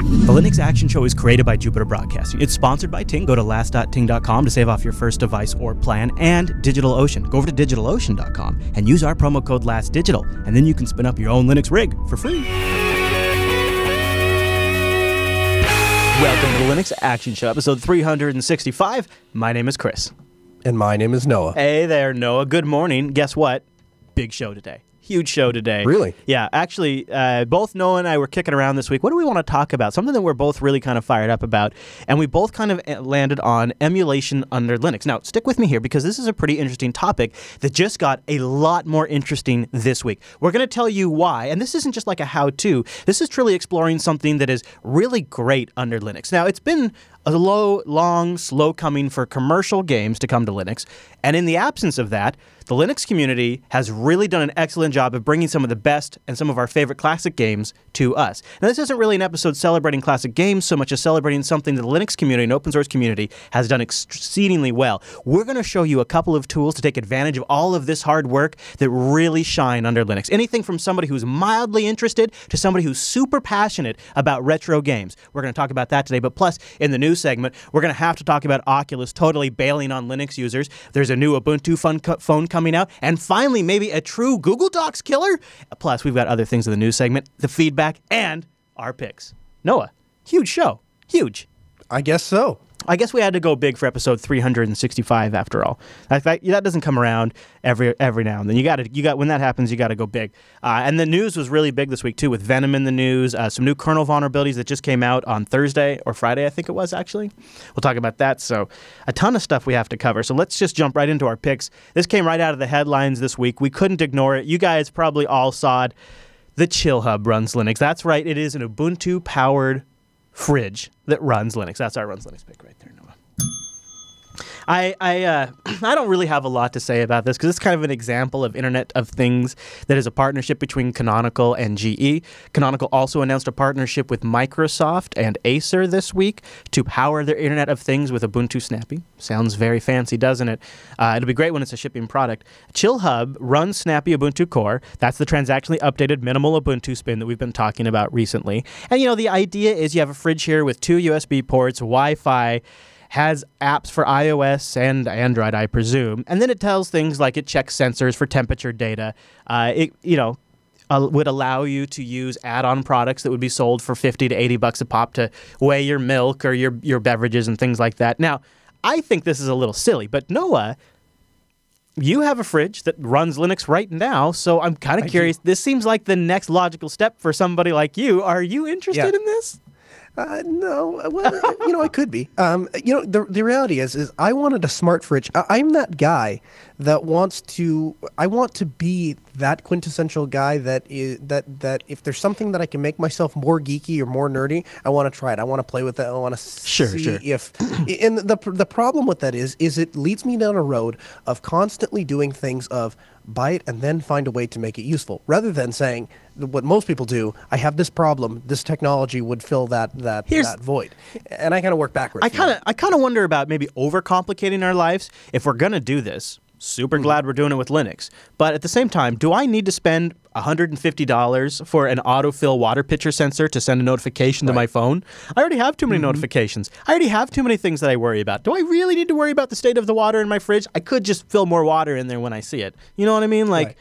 The Linux Action Show is created by Jupiter Broadcasting. It's sponsored by Ting. Go to last.ting.com to save off your first device or plan, and DigitalOcean. Go over to digitalocean.com and use our promo code LASTDigital, and then you can spin up your own Linux rig for free. Welcome to the Linux Action Show, episode 365. My name is Chris. And my name is Noah. Hey there, Noah. Good morning. Guess what? Big show today. Huge show today. Really? Yeah. Actually, uh, both Noah and I were kicking around this week. What do we want to talk about? Something that we're both really kind of fired up about. And we both kind of uh, landed on emulation under Linux. Now, stick with me here because this is a pretty interesting topic that just got a lot more interesting this week. We're going to tell you why. And this isn't just like a how to, this is truly exploring something that is really great under Linux. Now, it's been a low, long, slow coming for commercial games to come to Linux. And in the absence of that, the Linux community has really done an excellent job of bringing some of the best and some of our favorite classic games to us. Now, this isn't really an episode celebrating classic games so much as celebrating something that the Linux community and open source community has done exceedingly well. We're going to show you a couple of tools to take advantage of all of this hard work that really shine under Linux. Anything from somebody who's mildly interested to somebody who's super passionate about retro games. We're going to talk about that today. But plus, in the news segment, we're going to have to talk about Oculus totally bailing on Linux users. There's a new Ubuntu phone coming out, and finally, maybe a true Google Docs killer. Plus, we've got other things in the news segment, the feedback, and our picks. Noah, huge show. Huge. I guess so. I guess we had to go big for episode 365 after all. That, that doesn't come around every every now and then. You got you got when that happens, you got to go big. Uh, and the news was really big this week too, with Venom in the news, uh, some new kernel vulnerabilities that just came out on Thursday or Friday, I think it was actually. We'll talk about that. So a ton of stuff we have to cover. So let's just jump right into our picks. This came right out of the headlines this week. We couldn't ignore it. You guys probably all saw it. The Chill Hub runs Linux. That's right. It is an Ubuntu powered fridge that runs Linux. That's our runs Linux pick right there. Noah. I I uh, I don't really have a lot to say about this because it's kind of an example of Internet of Things that is a partnership between Canonical and GE. Canonical also announced a partnership with Microsoft and Acer this week to power their Internet of Things with Ubuntu Snappy. Sounds very fancy, doesn't it? Uh, it'll be great when it's a shipping product. Chill Hub runs Snappy Ubuntu Core. That's the transactionally updated minimal Ubuntu spin that we've been talking about recently. And you know the idea is you have a fridge here with two USB ports, Wi-Fi has apps for iOS and Android, I presume, and then it tells things like it checks sensors for temperature data. Uh, it you know uh, would allow you to use add-on products that would be sold for 50 to 80 bucks a pop to weigh your milk or your your beverages and things like that. Now, I think this is a little silly, but Noah, you have a fridge that runs Linux right now, so I'm kind of curious. Do. This seems like the next logical step for somebody like you. Are you interested yeah. in this? Uh, no, well, you know, I could be. Um, you know, the the reality is, is I wanted a smart fridge. I, I'm that guy that wants to. I want to be that quintessential guy that is that that if there's something that I can make myself more geeky or more nerdy, I want to try it. I want to play with it. I want to sure, see sure. if. and the the problem with that is, is it leads me down a road of constantly doing things of buy it and then find a way to make it useful, rather than saying what most people do. I have this problem. This technology would fill that that Here's, that void, and I kind of work backwards. I kind of I kind of wonder about maybe overcomplicating our lives if we're gonna do this. Super mm-hmm. glad we're doing it with Linux, but at the same time, do I need to spend $150 for an autofill water pitcher sensor to send a notification to my phone? I already have too many mm-hmm. notifications. I already have too many things that I worry about. Do I really need to worry about the state of the water in my fridge? I could just fill more water in there when I see it. You know what I mean? Like. Right.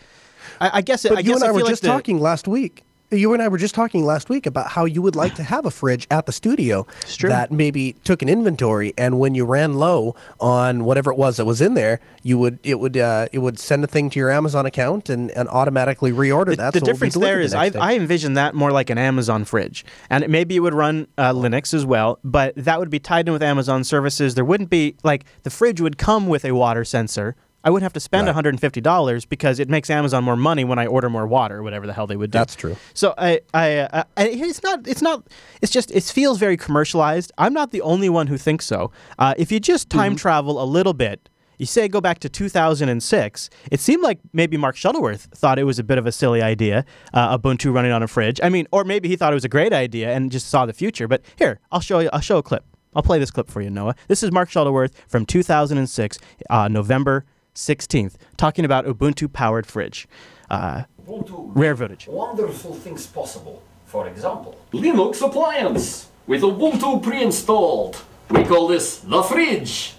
I, I guess. But I you guess and I, I were like just the, talking last week. You and I were just talking last week about how you would like to have a fridge at the studio that maybe took an inventory, and when you ran low on whatever it was that was in there, you would it would uh, it would send a thing to your Amazon account and, and automatically reorder the, that. The so difference there is I, I envision that more like an Amazon fridge, and it, maybe it would run uh, Linux as well, but that would be tied in with Amazon services. There wouldn't be like the fridge would come with a water sensor I wouldn't have to spend right. $150 because it makes Amazon more money when I order more water or whatever the hell they would do. That's true. So I, I, uh, I, it's not, it's not, it's just, it feels very commercialized. I'm not the only one who thinks so. Uh, if you just time mm-hmm. travel a little bit, you say go back to 2006, it seemed like maybe Mark Shuttleworth thought it was a bit of a silly idea, uh, Ubuntu running on a fridge. I mean, or maybe he thought it was a great idea and just saw the future. But here, I'll show you, I'll show a clip. I'll play this clip for you, Noah. This is Mark Shuttleworth from 2006, uh, November 16th, talking about Ubuntu powered fridge. Uh, Ubuntu rare footage. Wonderful things possible. For example, Linux appliance. with Ubuntu pre-installed. We call this the fridge.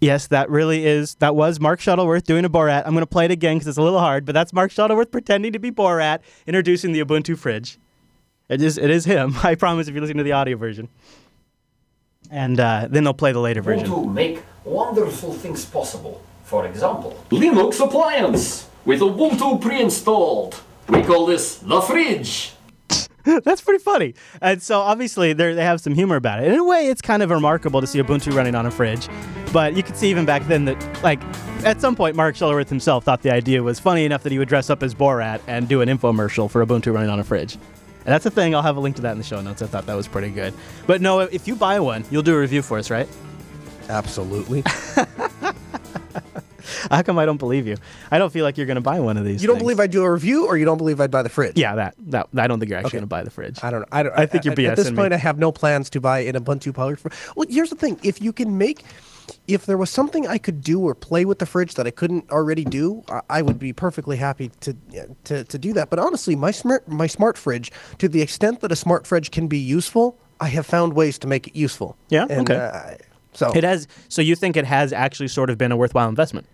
Yes, that really is. That was Mark Shuttleworth doing a Borat. I'm going to play it again because it's a little hard, but that's Mark Shuttleworth pretending to be Borat, introducing the Ubuntu fridge. It is. It is him. I promise. If you listen to the audio version, and uh, then they'll play the later version. Ubuntu make wonderful things possible. For example, Linux appliance with Ubuntu pre-installed. We call this the fridge. That's pretty funny. And so obviously they they have some humor about it. In a way, it's kind of remarkable to see Ubuntu running on a fridge. But you could see even back then that, like, at some point, Mark Shuttleworth himself thought the idea was funny enough that he would dress up as Borat and do an infomercial for Ubuntu running on a fridge. And that's a thing. I'll have a link to that in the show notes. I thought that was pretty good. But no, if you buy one, you'll do a review for us, right? Absolutely. How come I don't believe you? I don't feel like you're going to buy one of these. You don't things. believe I'd do a review, or you don't believe I'd buy the fridge? Yeah, that. That I don't think you're actually Okay. going to buy the fridge. I don't know. I, don't, I think you're at, At this BSing me. point, I have no plans to buy an Ubuntu powered fridge. Well, here's the thing: if you can make, if there was something I could do or play with the fridge that I couldn't already do, I, I would be perfectly happy to, to to do that. But honestly, my smart my smart fridge, to the extent that a smart fridge can be useful, I have found ways to make it useful. Yeah? And, Okay. Uh, so It has. So you think it has actually sort of been a worthwhile investment?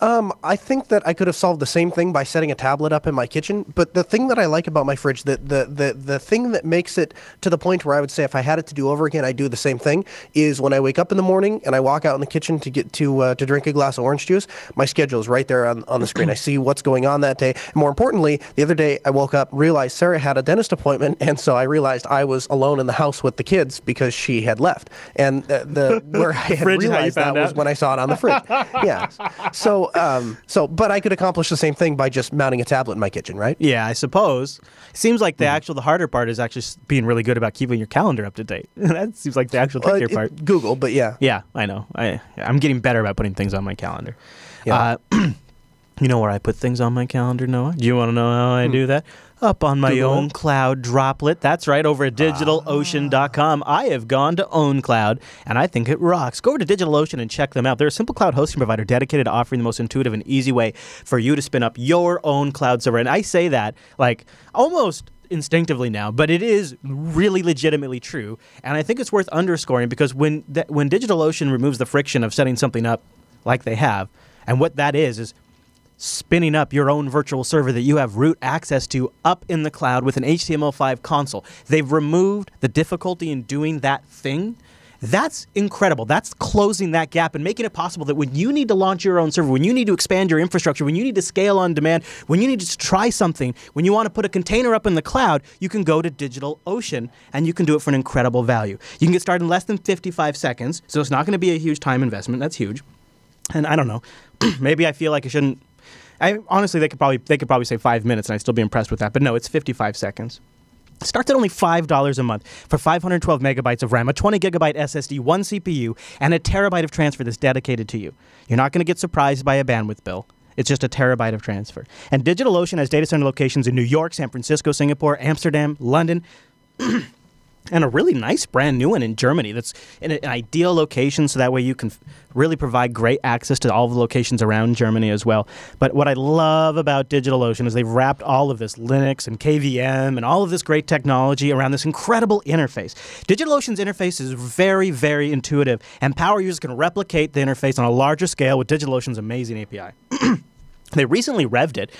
Um, I think that I could have solved the same thing by setting a tablet up in my kitchen. But the thing that I like about my fridge, the the the, the thing that makes it to the point where I would say if I had it to do over again, I'd do the same thing. Is when I wake up in the morning and I walk out in the kitchen to get to uh, to drink a glass of orange juice, my schedule is right there on, on the screen. I see what's going on that day. And more importantly, the other day I woke up, realized Sarah had a dentist appointment, and so I realized I was alone in the house with the kids because she had left. And uh, the where I had Fridge is how you realized that was when I saw it on the fridge. yeah. So, um, so, but I could accomplish the same thing by just mounting a tablet in my kitchen, right? Yeah, I suppose. Seems like the Hmm. actual the harder part is actually being really good about keeping your calendar up to date. that seems like the actual trickier it- part. Google, but yeah. Yeah, I know. I I'm getting better about putting things on my calendar. Yeah. Uh, you know where I put things on my calendar, Noah? Do you want to know how I do that? Up on my. Google own it. cloud droplet. That's right, over at digitalocean.com. Ah. I have gone to OwnCloud, and I think it rocks. Go over to DigitalOcean and check them out. They're a simple cloud hosting provider dedicated to offering the most intuitive and easy way for you to spin up your own cloud server. And I say that like almost instinctively now, but it is really legitimately true. And I think it's worth underscoring because when that, when DigitalOcean removes the friction of setting something up like they have, and what that is is spinning up your own virtual server that you have root access to up in the cloud with an HTML5 console. They've removed the difficulty in doing that thing. That's incredible. That's closing that gap and making it possible that when you need to launch your own server, when you need to expand your infrastructure, when you need to scale on demand, when you need to try something, when you want to put a container up in the cloud, you can go to DigitalOcean and you can do it for an incredible value. You can get started in less than 55 seconds, so it's not going to be a huge time investment. That's huge. And I don't know. Maybe I feel like I shouldn't I honestly they could probably they could probably say five minutes and I'd still be impressed with that. But no, it's 55 seconds. Starts at only five dollars a month for 512 megabytes of RAM, a 20 gigabyte SSD, one CPU, and a terabyte of transfer that's dedicated to you. You're not going to get surprised by a bandwidth bill. It's just a terabyte of transfer. And DigitalOcean has data center locations in New York, San Francisco, Singapore, Amsterdam, London, and a really nice brand new one in Germany that's in an ideal location so that way you can really provide great access to all the locations around Germany as well. But what I love about DigitalOcean is they've wrapped all of this Linux and KVM and all of this great technology around this incredible interface. DigitalOcean's interface is very, very intuitive, and power users can replicate the interface on a larger scale with DigitalOcean's amazing API. they recently revved it.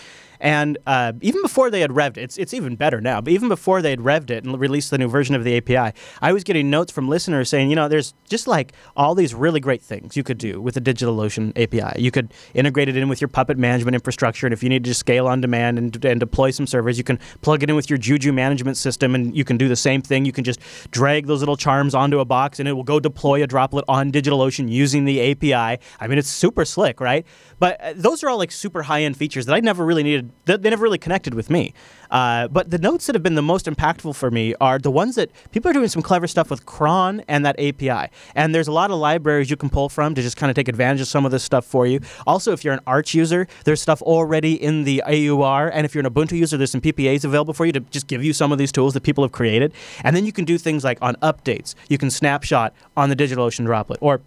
And uh, even before they had revved it, it's, it's even better now, but even before they had revved it and released the new version of the API, I was getting notes from listeners saying, you know, there's just like all these really great things you could do with the DigitalOcean API. You could integrate it in with your Puppet management infrastructure, and if you need to scale on demand and, and deploy some servers, you can plug it in with your Juju management system, and you can do the same thing. You can just drag those little charms onto a box, and it will go deploy a droplet on DigitalOcean using the API. I mean, it's super slick, right? But uh, those are all like super high end features that I never really needed. That they never really connected with me. Uh, but the notes that have been the most impactful for me are the ones that people are doing some clever stuff with cron and that API. And there's a lot of libraries you can pull from to just kind of take advantage of some of this stuff for you. Also, if you're an Arch user, there's stuff already in the AUR. And if you're an Ubuntu user, there's some PPAs available for you to just give you some of these tools that people have created. And then you can do things like on updates, you can snapshot on the DigitalOcean droplet or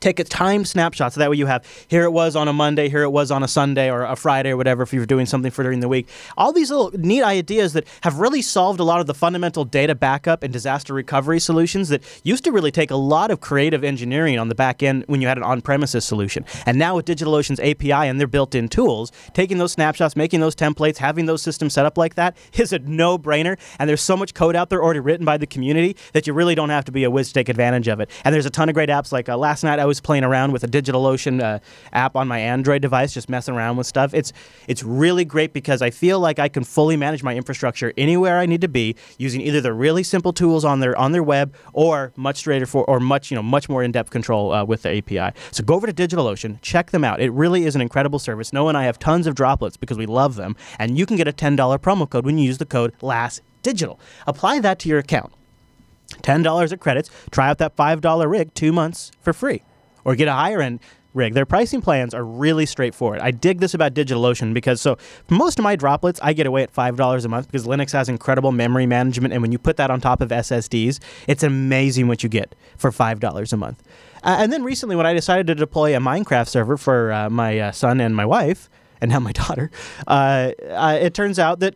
take a time snapshot. So that way you have here it was on a monday here it was on a sunday or a friday or whatever if you're doing something for during the week. All these little neat ideas that have really solved a lot of the fundamental data backup and disaster recovery solutions that used to really take a lot of creative engineering on the back end when you had an on-premises solution. And now with digitalocean's api and their built-in tools taking those snapshots making those templates having those systems set up like that is a no-brainer. And there's so much code out there already written by the community that you really don't have to be a whiz to take advantage of it. And there's a ton of great apps like uh, last night I was playing around with a DigitalOcean uh, app on my Android device, just messing around with stuff. It's it's really great because I feel like I can fully manage my infrastructure anywhere I need to be using either the really simple tools on their on their web or much straighter for or much you know much more in depth control uh, with the API. So go over to DigitalOcean, check them out. It really is an incredible service. Noah and I have tons of droplets because we love them, and you can get a ten dollar promo code when you use the code LAST Digital. Apply that to your account. $10 of credits. Try out that $5 rig two months for free or get a higher end rig. Their pricing plans are really straightforward. I dig this about DigitalOcean because so most of my droplets, I get away at $5 a month because Linux has incredible memory management. And when you put that on top of SSDs, it's amazing what you get for $5 a month. Uh, and then recently, when I decided to deploy a Minecraft server for uh, my uh, son and my wife, and now my daughter, uh, uh, it turns out that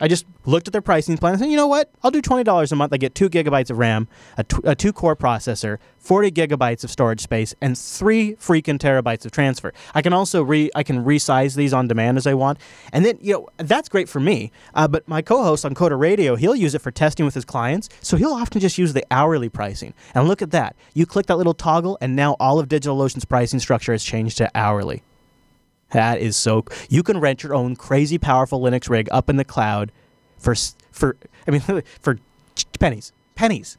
I just looked at their pricing plan and said, you know what? I'll do $20 a month. I get two gigabytes of RAM, a two core processor, 40 gigabytes of storage space, and three freaking terabytes of transfer. I can also re I can resize these on demand as I want. And then, you know, that's great for me. Uh, but my co host on Coder Radio, he'll use it for testing with his clients. So he'll often just use the hourly pricing. And look at that. You click that little toggle, and now all of DigitalOcean's pricing structure has changed to hourly. That is so. You can rent your own crazy powerful Linux rig up in the cloud for for I mean for pennies, pennies.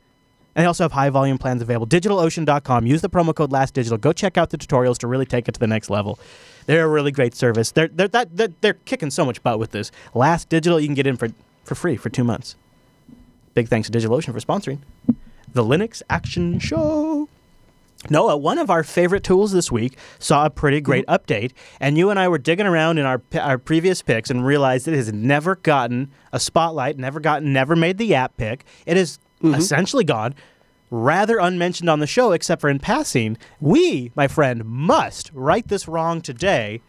And they also have high volume plans available. DigitalOcean.com. Use the promo code LastDigital. Go check out the tutorials to really take it to the next level. They're a really great service. They're they're that they're, they're kicking so much butt with this. Last Digital, you can get in for for free for two months. Big thanks to DigitalOcean for sponsoring the Linux Action Show. Noah, one of our favorite tools this week saw a pretty great mm-hmm. update, and you and I were digging around in our our previous picks and realized it has never gotten a spotlight, never gotten, never made the app pick. It is mm-hmm. essentially gone, rather unmentioned on the show, except for in passing. We, my friend, must right this wrong today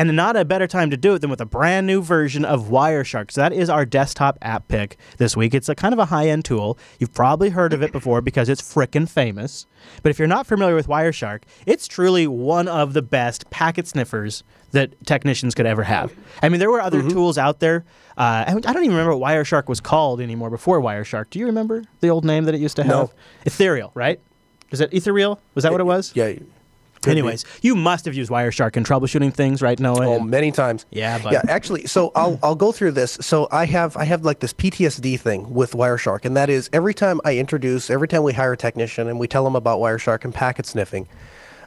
and not a better time to do it than with a brand new version of Wireshark. So that is our desktop app pick this week. It's a kind of a high-end tool. You've probably heard of it before because it's frickin' famous. But if you're not familiar with Wireshark, it's truly one of the best packet sniffers that technicians could ever have. I mean, there were other mm-hmm. tools out there. Uh, I don't even remember what Wireshark was called anymore before Wireshark. Do you remember the old name that it used to have? No. Ethereal, right? Was it Ethereal? Was that what it was? Yeah. Could Anyways, be. you must have used Wireshark in troubleshooting things, right, Noah? Oh, many times. Yeah, but yeah. Actually, so I'll I'll go through this. So I have I have like this PTSD thing with Wireshark, and that is every time I introduce, every time we hire a technician and we tell them about Wireshark and packet sniffing,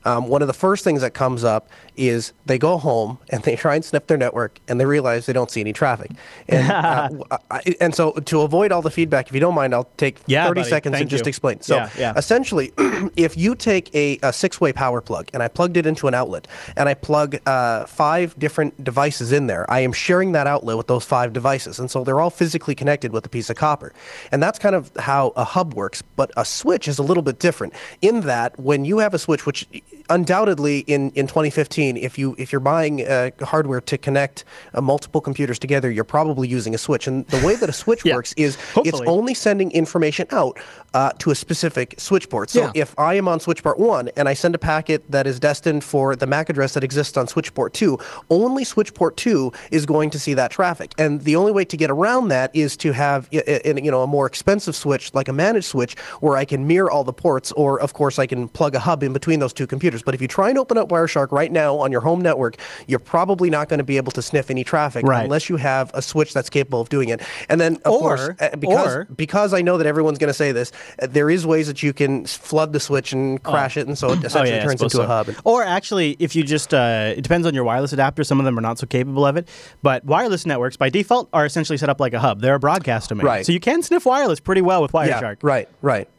um, one of the first things that comes up is they go home and they try and sniff their network and they realize they don't see any traffic. And, uh, I, and so to avoid all the feedback, if you don't mind, I'll take yeah, 30 buddy. seconds Thank and just explain. So yeah, yeah. essentially, if you take a, a six-way power plug and I plugged it into an outlet and I plug uh, five different devices in there, I am sharing that outlet with those five devices. And so they're all physically connected with a piece of copper. And that's kind of how a hub works. But a switch is a little bit different in that when you have a switch, which undoubtedly in, in 2015, if you if you're buying uh, hardware to connect uh, multiple computers together, you're probably using a switch. And the way that a switch yeah. works is Hopefully. it's only sending information out uh, to a specific switch port. So yeah. if I am on switch port one and I send a packet that is destined for the MAC address that exists on switch port two, only switch port two is going to see that traffic. And the only way to get around that is to have you know a more expensive switch like a managed switch where I can mirror all the ports, or of course I can plug a hub in between those two computers. But if you try and open up Wireshark right now on your home network, you're probably not going to be able to sniff any traffic right. unless you have a switch that's capable of doing it. And then of or, course uh, because or, because I know that everyone's going to say this, uh, there is ways that you can flood the switch and oh. crash oh. it, and so it essentially oh, yeah, turns into so. a hub. Or actually, if you just uh, it depends on your wireless adapter. Some of them are not so capable of it, but wireless networks by default are essentially set up like a hub. They're a broadcast domain, right? So you can sniff wireless pretty well with Wireshark. Yeah, right, right.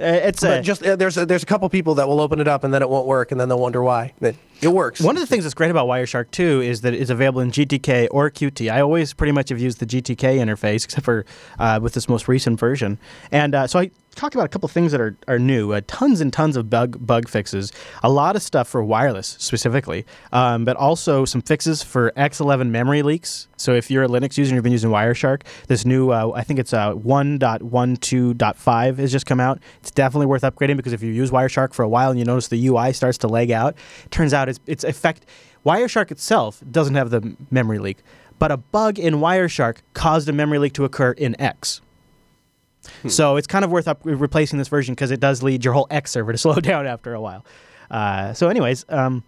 Uh, it's a, just uh, there's a, there's a couple people that will open it up and then it won't work and then they'll wonder why. It, it works. One of the things that's great about Wireshark too is that it's available in GTK or Qt. I always pretty much have used the GTK interface except for uh, with this most recent version. And uh, so I talk about a couple things that are, are new. Uh, tons and tons of bug bug fixes. A lot of stuff for wireless specifically, um, but also some fixes for X11 memory leaks. So if you're a Linux user and you've been using Wireshark, this new uh, I think it's uh, 1.12.5 has just come out. It's definitely worth upgrading because if you use Wireshark for a while and you notice the UI starts to lag out, turns out it's it's effect. Wireshark itself doesn't have the memory leak, but a bug in Wireshark caused a memory leak to occur in X. Hmm. So it's kind of worth up replacing this version because it does lead your whole X server to slow down after a while. Uh, so, anyways, um,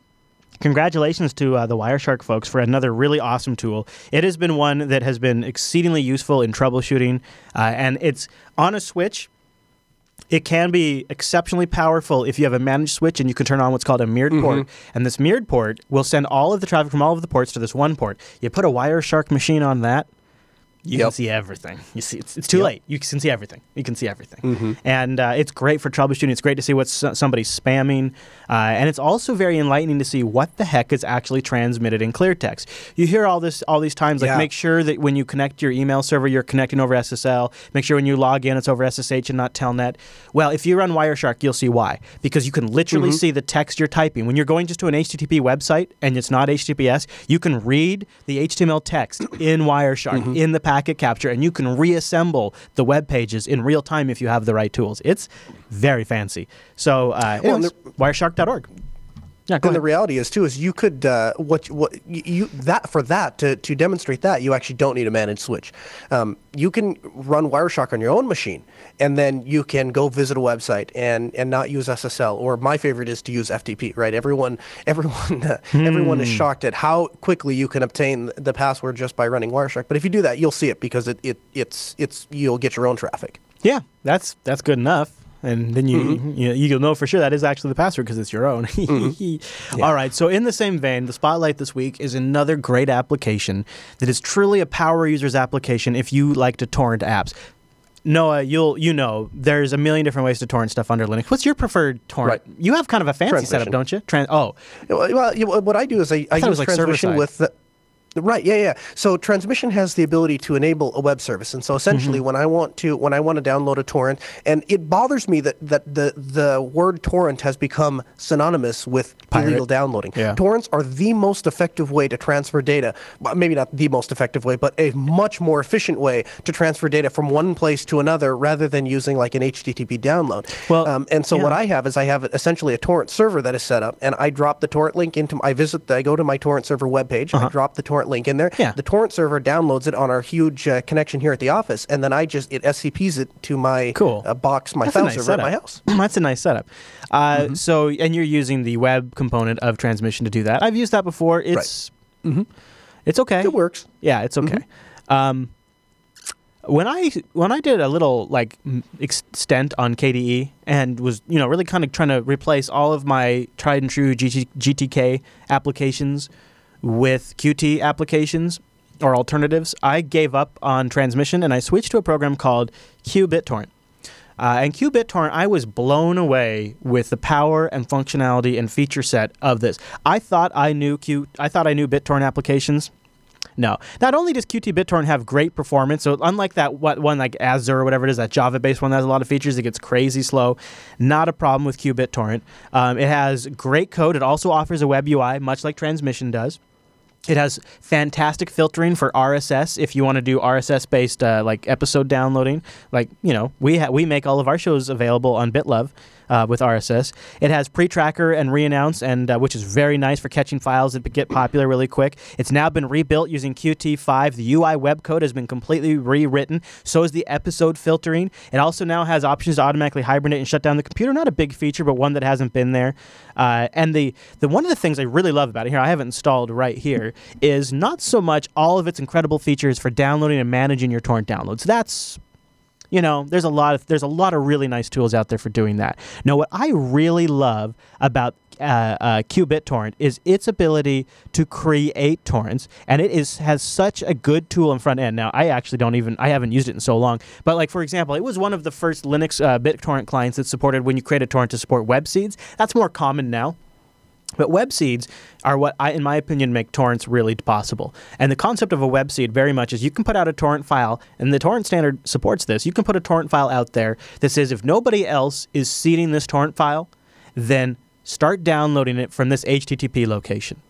congratulations to uh, the Wireshark folks for another really awesome tool. It has been one that has been exceedingly useful in troubleshooting, uh, and it's on a switch. It can be exceptionally powerful if you have a managed switch and you can turn on what's called a mirrored mm-hmm. port. And this mirrored port will send all of the traffic from all of the ports to this one port. You put a Wireshark machine on that, you yep. can see everything. You see, it's, it's too yep. late. You can see everything. You can see everything, mm-hmm. and uh, it's great for troubleshooting. It's great to see what somebody's spamming, uh, and it's also very enlightening to see what the heck is actually transmitted in clear text. You hear all this all these times, like yeah. make sure that when you connect your email server, you're connecting over SSL. Make sure when you log in, it's over SSH and not Telnet. Well, if you run Wireshark, you'll see why, because you can literally mm-hmm. see the text you're typing. When you're going just to an HTTP website and it's not HTTPS, you can read the HTML text in Wireshark mm-hmm. in the packet capture, and you can reassemble the web pages in real time if you have the right tools. It's very fancy. So, uh, well, anyways, Wireshark.org. Yeah, and ahead. the reality is too is you could uh, what what you that for that to, to demonstrate that you actually don't need a managed switch. Um, you can run Wireshark on your own machine, and then you can go visit a website and and not use SSL. Or my favorite is to use FTP. Right? Everyone everyone uh, hmm. everyone is shocked at how quickly you can obtain the password just by running Wireshark. But if you do that, you'll see it because it, it it's it's you'll get your own traffic. Yeah, that's that's good enough and then you, mm-hmm. you you'll know for sure that is actually the password because it's your own. mm-hmm. yeah. All right. So in the same vein, the spotlight this week is another great application that is truly a power users application. If you like to torrent apps. Noah, you'll you know there's a million different ways to torrent stuff under Linux. What's your preferred torrent? Right. You have kind of a fancy setup, don't you? Tran- oh, well, what I do is I, I, I use like transmission with the, Right. Yeah. Yeah. So transmission has the ability to enable a web service, and so essentially, mm-hmm. when I want to when I want to download a torrent, and it bothers me that that the the word torrent has become synonymous with Pirate. illegal downloading. Yeah. Torrents are the most effective way to transfer data. Maybe not the most effective way, but a much more efficient way to transfer data from one place to another, rather than using like an HTTP download. Well, um, and so yeah. what I have is I have essentially a torrent server that is set up, and I drop the torrent link into. I visit. I go to my torrent server webpage. Uh-huh. I drop the torrent torrent link in there. Yeah. The torrent server downloads it on our huge uh, connection here at the office, and then I just it SCPs it to my cool. uh, box, my file nice server setup. at my house. That's a nice setup. Uh, mm-hmm. So, and you're using the web component of transmission to do that. I've used that before. It's right. mm-hmm. it's okay. It works. Yeah, it's okay. Mm-hmm. Um, when I when I did a little like extent on KDE and was you know really kind of trying to replace all of my tried and true GT, GTK applications with Qt applications or alternatives, I gave up on transmission and I switched to a program called QBitTorrent. Uh, and QBitTorrent, I was blown away with the power and functionality and feature set of this. I thought I knew Q. I thought I knew BitTorrent applications. No. Not only does Qt BitTorrent have great performance, so unlike that one like Azure or whatever it is, that Java-based one that has a lot of features, it gets crazy slow. Not a problem with QBitTorrent. Um, it has great code. It also offers a web UI, much like Transmission does. It has fantastic filtering for RSS if you want to do RSS based uh, like episode downloading. Like you know, we ha- we make all of our shows available on BitLove uh, with RSS. It has pre-tracker and re-announce, and uh, which is very nice for catching files that get popular really quick. It's now been rebuilt using Qt5. The UI web code has been completely rewritten. So is the episode filtering. It also now has options to automatically hibernate and shut down the computer. Not a big feature, but one that hasn't been there. Uh, and the the one of the things I really love about it here, I have it installed right here, is not so much all of its incredible features for downloading and managing your torrent downloads. That's you know, there's a lot of there's a lot of really nice tools out there for doing that. Now, what I really love about uh, uh, QBitTorrent is its ability to create torrents, and it is has such a good tool in front end. Now, I actually don't even I haven't used it in so long, but like for example, it was one of the first Linux uh, BitTorrent clients that supported when you create a torrent to support web seeds. That's more common now. But web seeds are what, I, in my opinion, make torrents really possible. And the concept of a web seed very much is you can put out a torrent file, and the torrent standard supports this. You can put a torrent file out there that says if nobody else is seeding this torrent file, then start downloading it from this HTTP location.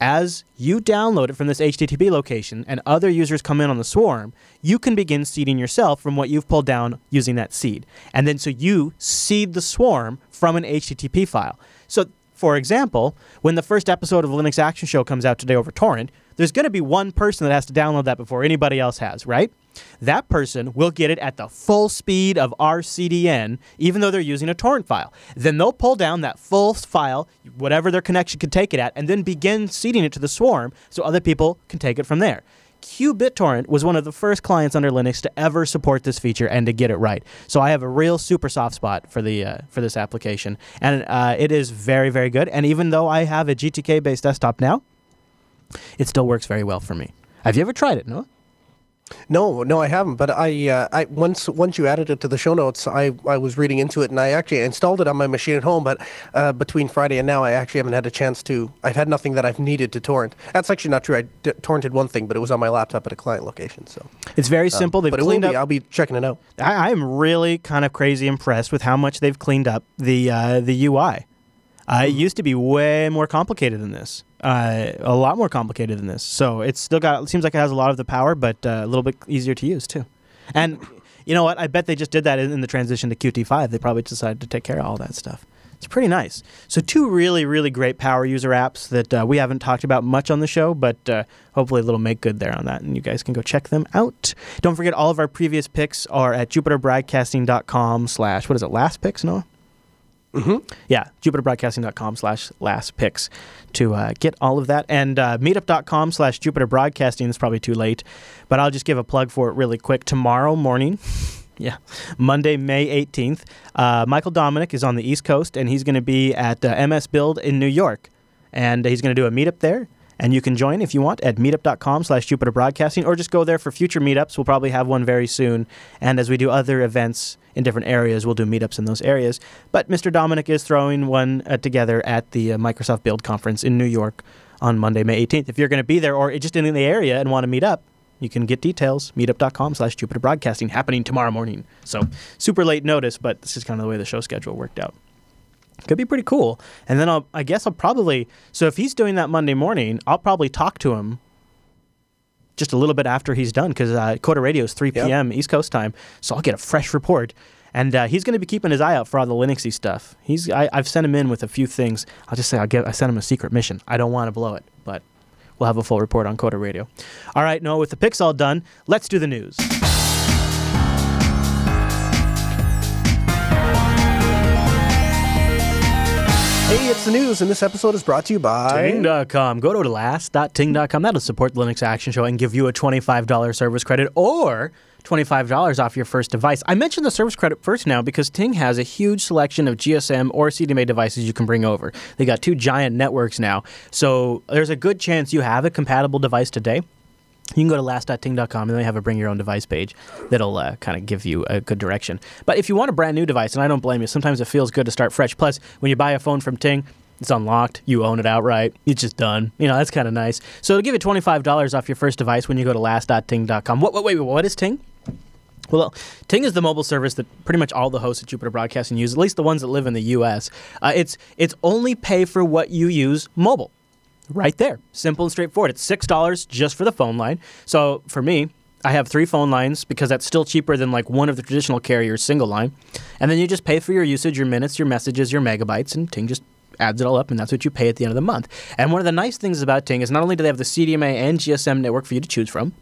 As you download it from this HTTP location and other users come in on the swarm, you can begin seeding yourself from what you've pulled down using that seed. And then so you seed the swarm from an HTTP file. So for example, when the first episode of Linux Action Show comes out today over torrent, there's going to be one person that has to download that before anybody else has, right? That person will get it at the full speed of our CDN, even though they're using a torrent file. Then they'll pull down that full file, whatever their connection can take it at, and then begin seeding it to the swarm so other people can take it from there. QBitTorrent was one of the first clients under Linux to ever support this feature and to get it right. So I have a real super soft spot for the uh, for this application, and uh, it is very very good. And even though I have a GTK based desktop now, it still works very well for me. Have you ever tried it? No. No, no, I haven't. But I, uh, I once once you added it to the show notes, I, I was reading into it, and I actually installed it on my machine at home. But uh, between Friday and now, I actually haven't had a chance to. I've had nothing that I've needed to torrent. That's actually not true. I d- torrented one thing, but it was on my laptop at a client location. So it's very simple. They've but it will cleaned be. up. I'll be checking it out. I, I'm really kind of crazy impressed with how much they've cleaned up the uh, the UI. Uh, it used to be way more complicated than this. Uh, a lot more complicated than this. So it's still got. It seems like it has a lot of the power, but uh, a little bit easier to use too. And you know what? I bet they just did that in, in the transition to Qt5. They probably decided to take care of all that stuff. It's pretty nice. So two really, really great power user apps that uh, we haven't talked about much on the show, but uh, hopefully a little make good there on that, and you guys can go check them out. Don't forget all of our previous picks are at jupiterbroadcasting.com slash what is it? Last picks, Noah. Mm-hmm. Yeah, jupiterbroadcasting.com slash last picks to uh, get all of that. And uh, meetup.com slash jupiterbroadcasting is probably too late, but I'll just give a plug for it really quick. Tomorrow morning, yeah, Monday, May 18th, uh, Michael Dominick is on the East Coast, and he's going to be at MS Build in New York. And he's going to do a meetup there. And you can join if you want at meetup.com slash Jupiter Broadcasting or just go there for future meetups. We'll probably have one very soon. And as we do other events in different areas, we'll do meetups in those areas. But Mr. Dominick is throwing one uh, together at the uh, Microsoft Build Conference in New York on Monday, May 18th. If you're going to be there or just in the area and want to meet up, you can get details, meetup.com slash Jupiter Broadcasting, happening tomorrow morning. So super late notice, but this is kind of the way the show schedule worked out. Could be pretty cool. And then I'll, I guess I'll probably, so if he's doing that Monday morning, I'll probably talk to him just a little bit after he's done because uh, Coder Radio is 3 Yep. p.m. East Coast time. So I'll get a fresh report. And uh, he's going to be keeping his eye out for all the Linuxy stuff. He's I, I've sent him in with a few things. I'll just say I'll get I sent him a secret mission. I don't want to blow it, but we'll have a full report on Coder Radio. All right, Noah, with the picks all done, let's do the news. Hey, it's the news, and this episode is brought to you by. Ting.com. Go to last.ting.com. That'll support the Linux Action Show and give you a $25 service credit or $25 off your first device. I mentioned the service credit first now because Ting has a huge selection of GSM or CDMA devices you can bring over. They got two giant networks now. So there's a good chance you have a compatible device today. You can go to last.ting.com and they have a bring your own device page that'll uh, kind of give you a good direction. But if you want a brand new device, and I don't blame you, sometimes it feels good to start fresh. Plus, when you buy a phone from Ting, it's unlocked. You own it outright. It's just done. You know, that's kind of nice. So it'll give you $25 off your first device when you go to last.ting.com. What, what, wait, what is Ting? Well, Ting is the mobile service that pretty much all the hosts at Jupiter Broadcasting use, at least the ones that live in the U.S. Uh, it's it's only pay for what you use mobile, right there, simple and straightforward. It's six dollars just for the phone line. So for me, I have three phone lines because that's still cheaper than like one of the traditional carriers' single line, and then you just pay for your usage, your minutes, your messages, your megabytes, and Ting just adds it all up, and that's what you pay at the end of the month. And one of the nice things about Ting is not only do they have the CDMA and GSM network for you to choose from,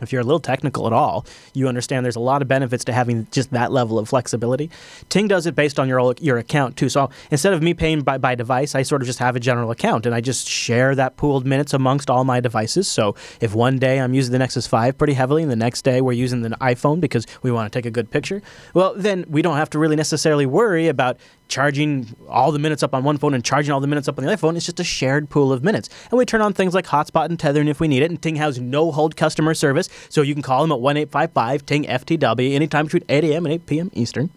if you're a little technical at all, you understand there's a lot of benefits to having just that level of flexibility. Ting does it based on your your account too. So instead of me paying by, by device, I sort of just have a general account and I just share that pooled minutes amongst all my devices. So if one day I'm using the Nexus 5 pretty heavily and the next day we're using the iPhone because we want to take a good picture, well, then we don't have to really necessarily worry about charging all the minutes up on one phone and charging all the minutes up on the other phone. It's just a shared pool of minutes. And we turn on things like hotspot and tethering if we need it. And Ting has no hold customer service, so you can call them at 1 855 Ting FTW anytime between 8 a.m. and 8 p.m. Eastern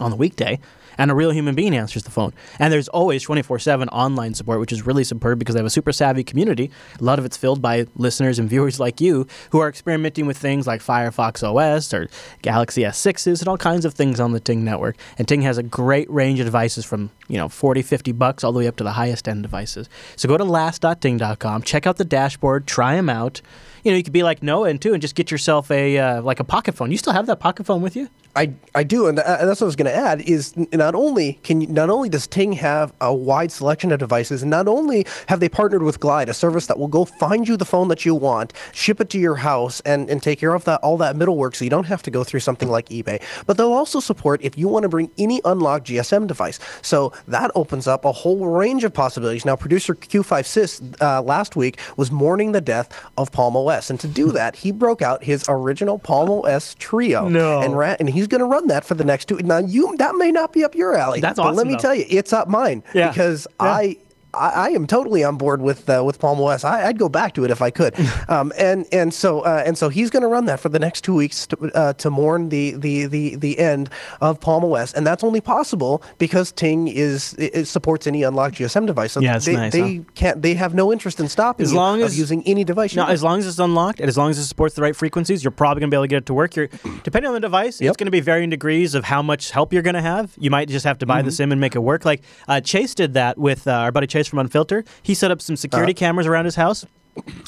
on the weekday. And a real human being answers the phone. And there's always 24 7 online support, which is really superb because they have a super savvy community. A lot of it's filled by listeners and viewers like you who are experimenting with things like Firefox OS or Galaxy S6s and all kinds of things on the Ting network. And Ting has a great range of devices from, you know, 40, 50 bucks all the way up to the highest end devices. So go to last.ting.com, check out the dashboard, try them out. You know, you could be like Noah and too, and just get yourself a uh, like a pocket phone. You still have that pocket phone with you? I, I do, and, and that's what I was going to add. Is not only can you, not only does Ting have a wide selection of devices, and not only have they partnered with Glyde, a service that will go find you the phone that you want, ship it to your house, and, and take care of that all that middle work, so you don't have to go through something like eBay. But they'll also support if you want to bring any unlocked GSM device. So that opens up a whole range of possibilities. Now, producer Q5sys uh, last week was mourning the death of Palm OS, and to do that, he broke out his original Palm OS Treo, No. and ran, and he he's going to run that for the next two. Now, you that may not be up your alley. That's awesome. but Let me though. tell you, it's up mine Yeah. because Yeah. I. I, I am totally on board with uh, with Palm OS. I, I'd go back to it if I could, um, and and so uh, and so he's going to run that for the next two weeks to, uh, to mourn the, the the the end of Palm OS, and that's only possible because Ting is supports any unlocked GSM device. So Yeah, it's they, nice, they can't they have no interest in stopping As you long as- using any device. No, as long as it's unlocked and as long as it supports the right frequencies, you're probably going to be able to get it to work. You're, depending on the device, it's going to be varying degrees of how much help you're going to have. You might just have to buy Mm-hmm. the sim and make it work. Like uh, Chase did that with uh, our buddy Chase from Unfilter. He set up some security Uh-huh. cameras around his house.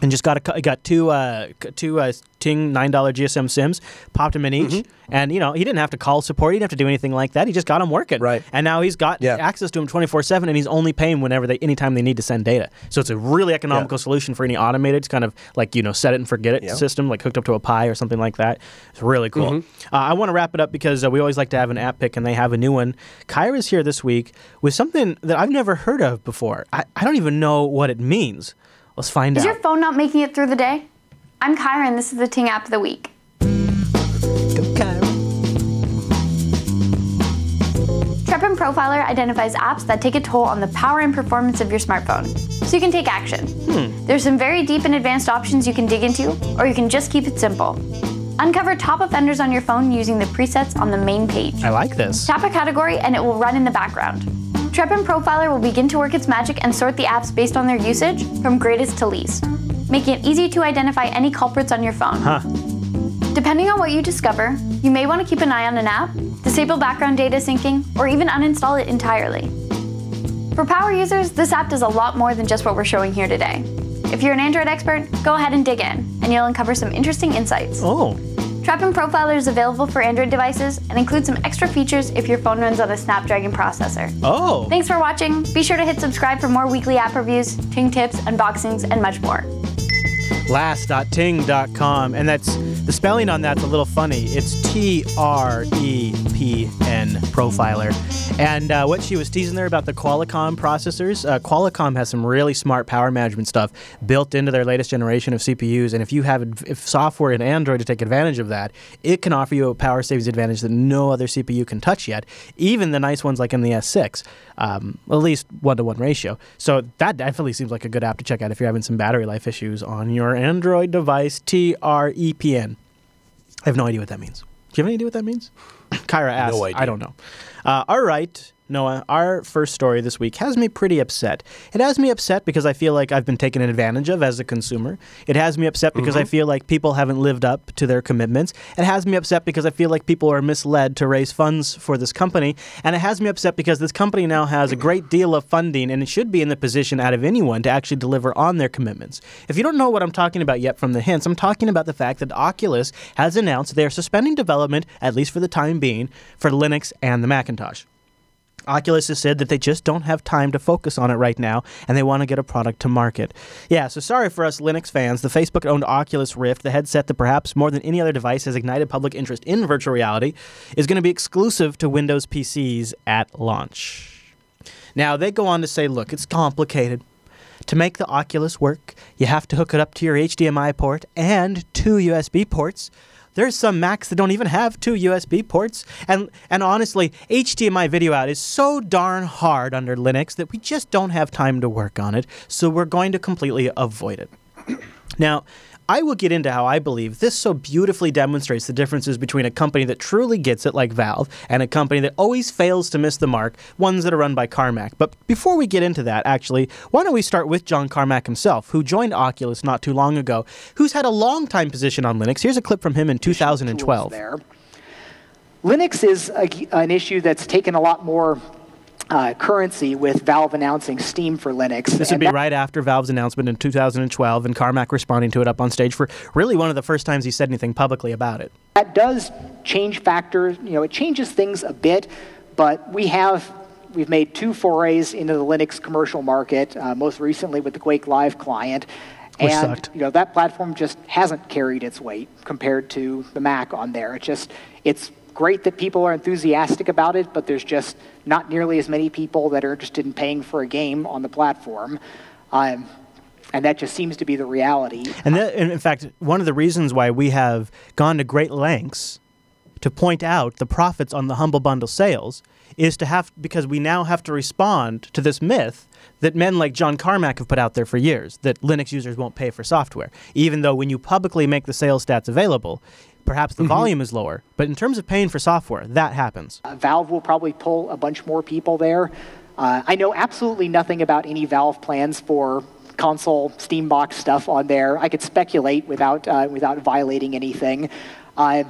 And just got a got two uh, two uh, Ting nine dollar GSM sims, popped them in each, Mm-hmm. and you know he didn't have to call support, he didn't have to do anything like that. He just got them working, Right. And now he's got Yeah. access to them twenty four seven, and he's only paying whenever they anytime they need to send data. So it's a really economical solution for any automated It's kind of like you know set it and forget it Yeah. system, like hooked up to a Pi or something like that. It's really cool. Mm-hmm. Uh, I want to wrap it up because uh, we always like to have an app pick, and they have a new one. Kyra's here this week with something that I've never heard of before. I, I don't even know what it means. Let's find Is out. Is your phone not making it through the day? I'm Kyra, and this is the Ting app of the week. Trepn Profiler identifies apps that take a toll on the power and performance of your smartphone, so you can take action. Hmm. There's some very deep and advanced options you can dig into, or you can just keep it simple. Uncover top offenders on your phone using the presets on the main page. I like this. Tap a category and it will run in the background. Trepn Profiler will begin to work its magic and sort the apps based on their usage from greatest to least, making it easy to identify any culprits on your phone. Huh. Depending on what you discover, you may want to keep an eye on an app, disable background data syncing, or even uninstall it entirely. For power users, this app does a lot more than just what we're showing here today. If you're an Android expert, go ahead and dig in, and you'll uncover some interesting insights. Oh, Trepn Profiler is available for Android devices and includes some extra features if your phone runs on a Snapdragon processor. oh. Thanks for watching. Be sure to hit subscribe for more weekly app reviews, Ting tips, unboxings, and much more. last.ting.com and that's the spelling on that's a little funny it's t-r-e-p-n profiler and uh, what she was teasing there about the qualcomm processors uh, qualcomm has some really smart power management stuff built into their latest generation of cpus and if you have if software in android to take advantage of that it can offer you a power savings advantage that no other cpu can touch yet even the nice ones like in the s6 um, at least one-to-one ratio so that definitely seems like a good app to check out if you're having some battery life issues on your android device t-r-e-p-n I have no idea what that means. Do you have any idea what that means? Kyra asked. idea. I don't know. Uh, all right, Noah. Our first story this week has me pretty upset. It has me upset because I feel like I've been taken advantage of as a consumer. It has me upset because I mm-hmm. feel like people haven't lived up to their commitments. It has me upset because I feel like people are misled to raise funds for this company. And it has me upset because this company now has a great deal of funding and it should be in the position out of anyone to actually deliver on their commitments. If you don't know what I'm talking about yet from the hints, I'm talking about the fact that Oculus has announced they are suspending development, at least for the time being, for Linux and the Macintosh. Oculus has said that they just don't have time to focus on it right now and they want to get a product to market. Yeah, so sorry for us Linux fans. The Facebook owned Oculus Rift, the headset that perhaps more than any other device has ignited public interest in virtual reality, is going to be exclusive to Windows PCs at launch. Now, they go on to say, look, it's complicated. To make the Oculus work, you have to hook it up to your HDMI port and two USB ports. There's some Macs that don't even have two USB ports. And and honestly, HDMI video out is so darn hard under Linux that we just don't have time to work on it. So we're going to completely avoid it. Now, I will get into how I believe this so beautifully demonstrates the differences between a company that truly gets it, like Valve, and a company that always fails to miss the mark, ones that are run by Carmack. But before we get into that, actually, why don't we start with John Carmack himself, who joined Oculus not too long ago, who's had a long time position on Linux. Here's a clip from him in 2012. Linux is a, an issue that's taken a lot more uh, currency with Valve announcing Steam for Linux. This would be right after Valve's announcement in 2012 and Carmack responding to it up on stage for really one of the first times he said anything publicly about it. That does change factors, you know, it changes things a bit, but we have we've made two forays into the Linux commercial market, uh, most recently with the Quake Live client. Which and sucked. you know that platform just hasn't carried its weight compared to the Mac on there. It just it's great that people are enthusiastic about it, but there's just not nearly as many people that are interested in paying for a game on the platform. Um, and that just seems to be the reality. And, that, and in fact, one of the reasons why we have gone to great lengths to point out the profits on the Humble Bundle sales is to have because we now have to respond to this myth that men like John Carmack have put out there for years that Linux users won't pay for software, even though when you publicly make the sales stats available, perhaps the Mm-hmm. volume is lower. But in terms of paying for software, that happens. Uh, Valve will probably pull a bunch more people there. Uh, I know absolutely nothing about any Valve plans for console Steambox stuff on there. I could speculate without uh, without violating anything. Uh,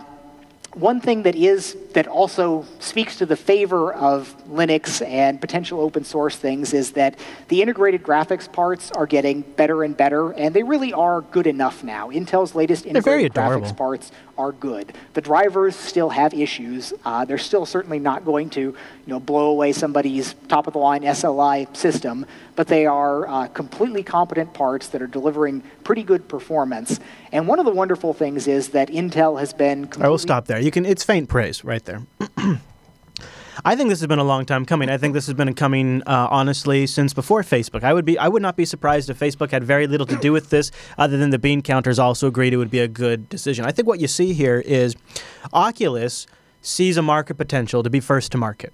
one thing that is that also speaks to the favor of Linux and potential open source things is that the integrated graphics parts are getting better and better, and they really are good enough now. Intel's latest integrated graphics parts are good. The drivers still have issues. Uh, they're still certainly not going to, you know, blow away somebody's top of the line SLI system, but they are uh, completely competent parts that are delivering pretty good performance. And one of the wonderful things is that Intel has been. I will stop there. You can. It's faint praise right there. I think this has been a long time coming. I think this has been coming uh, honestly since before Facebook. I would be. I would not be surprised if Facebook had very little to do with this, other than the bean counters also agreed it would be a good decision. I think what you see here is Oculus sees a market potential to be first to market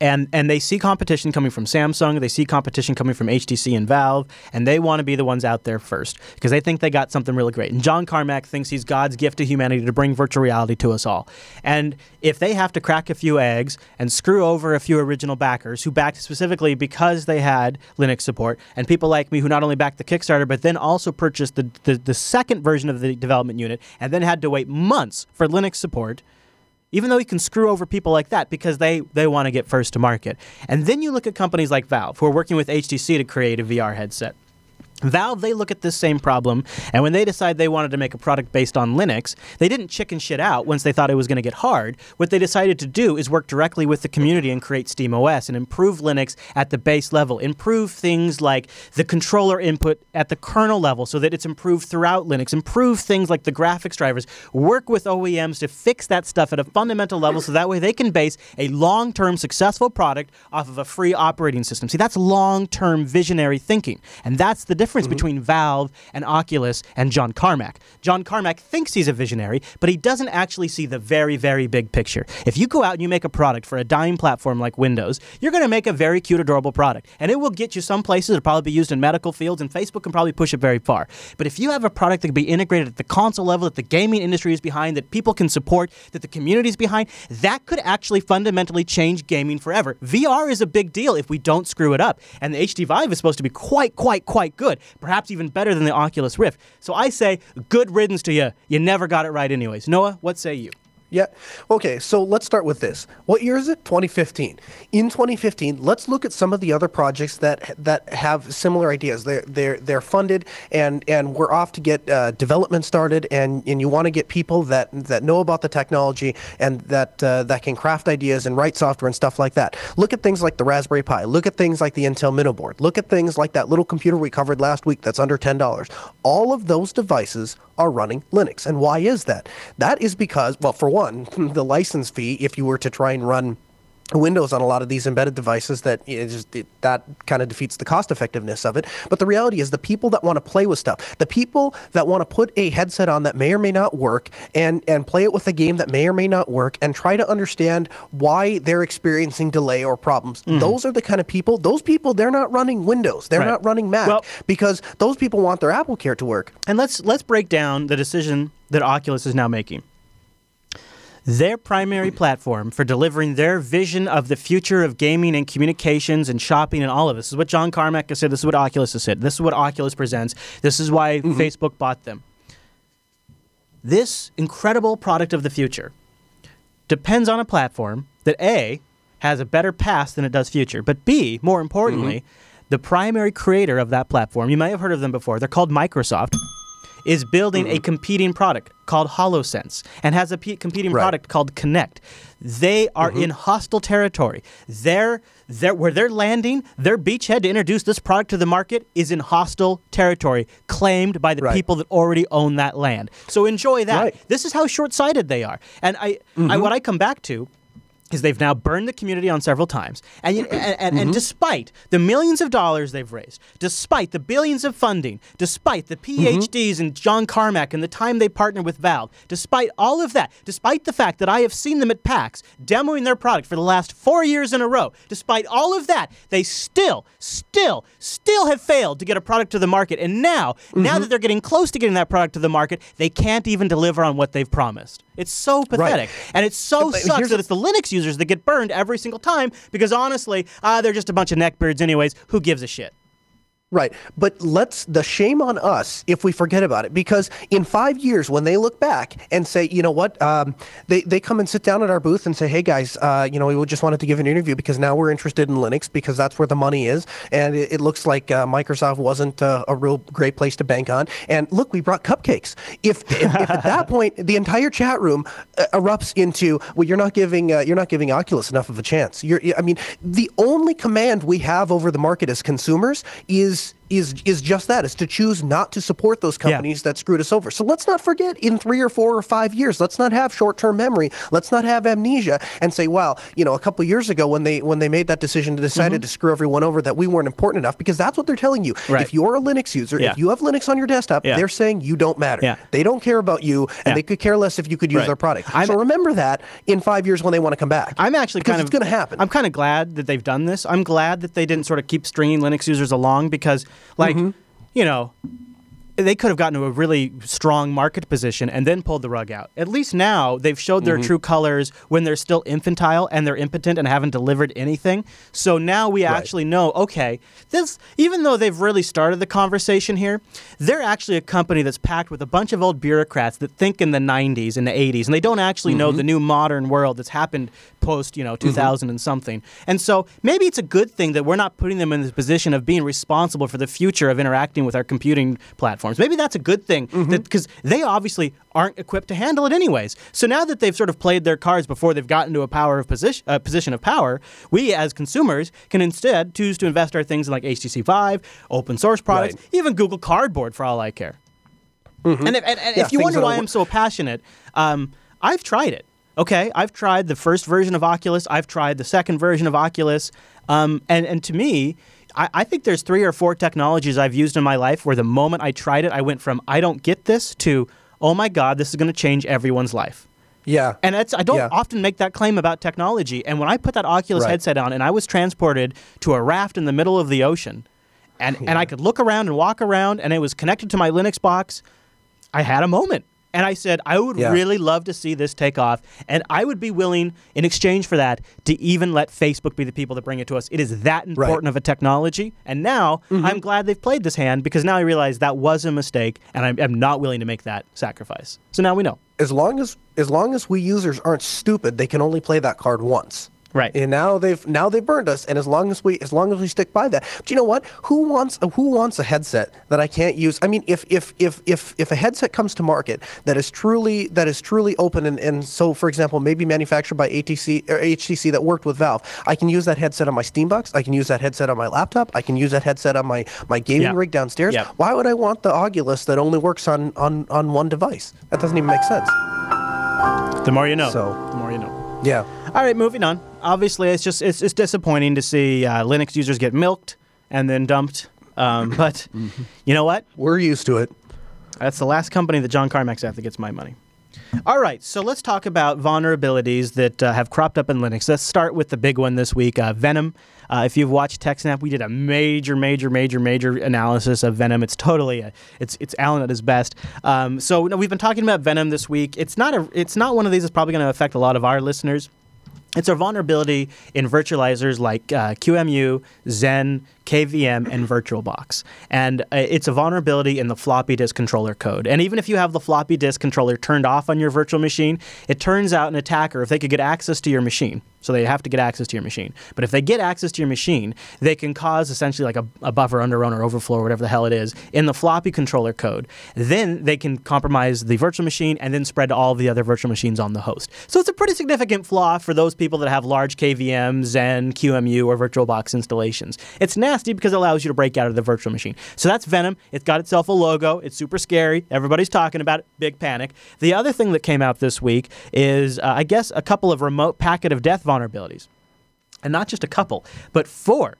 and and they see competition coming from Samsung, they see competition coming from HTC and Valve, and they want to be the ones out there first because they think they got something really great. And John Carmack thinks he's God's gift to humanity to bring virtual reality to us all. And if they have to crack a few eggs and screw over a few original backers who backed specifically because they had Linux support, and people like me who not only backed the Kickstarter but then also purchased the, the, the second version of the development unit and then had to wait months for Linux support even though you can screw over people like that because they, they want to get first to market. And then you look at companies like Valve, who are working with HTC to create a VR headset. Valve, they look at this same problem, and when they decide they wanted to make a product based on Linux, they didn't chicken shit out once they thought it was going to get hard. What they decided to do is work directly with the community and create SteamOS and improve Linux at the base level, improve things like the controller input at the kernel level so that it's improved throughout Linux, improve things like the graphics drivers, work with OEMs to fix that stuff at a fundamental level so that way they can base a long term successful product off of a free operating system. See, that's long term visionary thinking, and that's the difference mm-hmm. between Valve and Oculus and John Carmack. John Carmack thinks he's a visionary, but he doesn't actually see the very, very big picture. If you go out and you make a product for a dying platform like Windows, you're going to make a very cute, adorable product, and it will get you some places. It'll probably be used in medical fields, and Facebook can probably push it very far. But if you have a product that can be integrated at the console level, that the gaming industry is behind, that people can support, that the community is behind, that could actually fundamentally change gaming forever. VR is a big deal if we don't screw it up, and the HTC Vive is supposed to be quite, quite, quite good, perhaps even better than the Oculus Rift. So I say, good riddance to you. You never got it right, anyways. Noah, what say you? Yeah. Okay, so let's start with this. What year is it? 2015. In 2015, let's look at some of the other projects that that have similar ideas. They're they're they're funded and and we're off to get uh, development started and and you want to get people that that know about the technology and that uh, that can craft ideas and write software and stuff like that. Look at things like the Raspberry Pi. Look at things like the Intel Minnow board. Look at things like that little computer we covered last week that's under $10. All of those devices are running Linux. And why is that? That is because, well, for one, the license fee, if you were to try and run Windows on a lot of these embedded devices that it just that kind of defeats the cost effectiveness of it. But the reality is the people that want to play with stuff, the people that want to put a headset on that may or may not work and and play it with a game that may or may not work and try to understand why they're experiencing delay or problems. Mm. Those are the kind of people. Those people they're not running Windows. They're Right. not running Mac Well- because those people want their Apple Care to work. And let's let's break down the decision that Oculus is now making. Their primary platform for delivering their vision of the future of gaming and communications and shopping and all of this. This is what John Carmack has said. This is what Oculus has said. This is what Oculus presents. This is why mm-hmm. Facebook bought them. This incredible product of the future depends on a platform that A has a better past than it does future, but B, more importantly, mm-hmm. the primary creator of that platform, you might have heard of them before, they're called Microsoft, is building a mm-hmm. competing product called HoloLens and has a competing Right. product called Kinect. They are mm-hmm. in hostile territory. They're, they're, where they're landing, their beachhead to introduce this product to the market is in hostile territory, claimed by the Right. people that already own that land. So enjoy that. Right. This is how short-sighted they are. And I, I mm-hmm. what I come back to is they've now burned the community on several times. And, and, and, and despite the millions of dollars they've raised, despite the billions of funding, despite the PhDs and John Carmack and the time they partnered with Valve, despite all of that, despite the fact that I have seen them at PAX demoing their product for the last four years in a row, despite all of that, they still, still, still have failed to get a product to the market. And now, now that they're getting close to getting that product to the market, they can't even deliver on what they've promised. It's so pathetic. And it's so But sucks that it's the Linux users that get burned every single time because honestly, uh, they're just a bunch of neckbeards anyways. Who gives a shit? Right. But let's, the shame on us if we forget about it. Because in five years, when they look back and say, you know what, um, they, they come and sit down at our booth and say, hey guys, uh, you know, we just wanted to give an interview because now we're interested in Linux because that's where the money is. And it, it looks like uh, Microsoft wasn't uh, a real great place to bank on. And look, we brought cupcakes. If, if, if at that point the entire chat room uh, erupts into, well, you're not giving, uh, you're not giving Oculus enough of a chance. You're, I mean, the only command we have over the market as consumers is is is just that is to choose not to support those companies that screwed us over. So let's not forget in 3 or 4 or 5 years, let's not have short-term memory. Let's not have amnesia and say, well, you know, a couple years ago when they when they made that decision to decided mm-hmm. to screw everyone over that we weren't important enough because that's what they're telling you. Right. If you're a Linux user, Yeah. if you have Linux on your desktop, Yeah. they're saying you don't matter. Yeah. They don't care about you and Yeah. they could care less if you could use Right. their product. I'm- so remember that in 5 years when they want to come back. I'm actually kind it's of going to happen. I'm kind of glad that they've done this. I'm glad that they didn't sort of keep stringing Linux users along because, like, Mm-hmm. you know, they could have gotten to a really strong market position and then pulled the rug out. At least now they've showed their mm-hmm. true colors when they're still infantile and they're impotent and haven't delivered anything. So now we actually know, okay, this even though they've really started the conversation here, they're actually a company that's packed with a bunch of old bureaucrats that think in the 90s and the 80s and they don't actually know mm-hmm. the new modern world that's happened post, you know, 2000 and something. And so maybe it's a good thing that we're not putting them in the position of being responsible for the future of interacting with our computing platforms. Maybe that's a good thing because they obviously aren't equipped to handle it anyways. So now that they've sort of played their cards before they've gotten to a power of position, uh, position of power, we as consumers can instead choose to invest our things in like HTC Vive, open source products, Right. even Google Cardboard for all I care. And if, and, and Yeah, if you wonder why I'm so passionate, um, I've tried it. Okay, I've tried the first version of Oculus. I've tried the second version of Oculus, um, and and to me, I, I think there's three or four technologies I've used in my life where the moment I tried it, I went from I don't get this to oh my god, this is going to change everyone's life. yeah. And that's I don't Yeah. often make that claim about technology. And when I put that Oculus Right. headset on and I was transported to a raft in the middle of the ocean, and, and I could look around and walk around, and it was connected to my Linux box, I had a moment. And I said, I would Yeah. really love to see this take off. And I would be willing, in exchange for that, to even let Facebook be the people that bring it to us. It is that important of a technology. And now Mm-hmm. I'm glad they've played this hand because now I realize that was a mistake and I'm, I'm not willing to make that sacrifice. So now we know. as long as as long as we users aren't stupid, they can only play that card once. Right. And now they've now they've burned us, and as long as we as long as we stick by that, but you know what? Who wants a, who wants a headset that I can't use? I mean, if if if if if a headset comes to market that is truly that is truly open and, and so for example maybe manufactured by ATC or HTC that worked with Valve, I can use that headset on my Steambox. I can use that headset on my laptop. I can use that headset on my my gaming Yeah. rig downstairs. Yeah. Why would I want the Oculus that only works on on on one device? That doesn't even make sense. The more you know. So- the more you know. Yeah. All right, moving on. Obviously, it's just it's, it's disappointing to see uh, Linux users get milked and then dumped. Um, but you know what? We're used to it. That's the last company that John Carmack's at that gets my money. All right, so let's talk about vulnerabilities that uh, have cropped up in Linux. Let's start with the big one this week, uh, Venom. Uh, if you've watched TechSnap, we did a major, major, major, major analysis of Venom. It's totally a, it's it's Alan at his best. Um, so no, we've been talking about Venom this week. It's not a it's not one of these that's probably going to affect a lot of our listeners. It's a vulnerability in virtualizers like uh, QEMU, Xen, KVM, and VirtualBox. And uh, it's a vulnerability in the floppy disk controller code. And even if you have the floppy disk controller turned off on your virtual machine, it turns out an attacker, if they could get access to your machine, so they have to get access to your machine. But if they get access to your machine, they can cause essentially like a, a buffer underrun or overflow or whatever the hell it is in the floppy controller code. Then they can compromise the virtual machine and then spread to all the other virtual machines on the host. So it's a pretty significant flaw for those people that have large KVM, Xen, QEMU, or VirtualBox installations. It's nasty because it allows you to break out of the virtual machine. So that's Venom. It's got itself a logo. It's super scary. Everybody's talking about it. Big panic. The other thing that came out this week is, uh, I guess, a couple of remote packet of death vulnerabilities. And not just a couple, but four.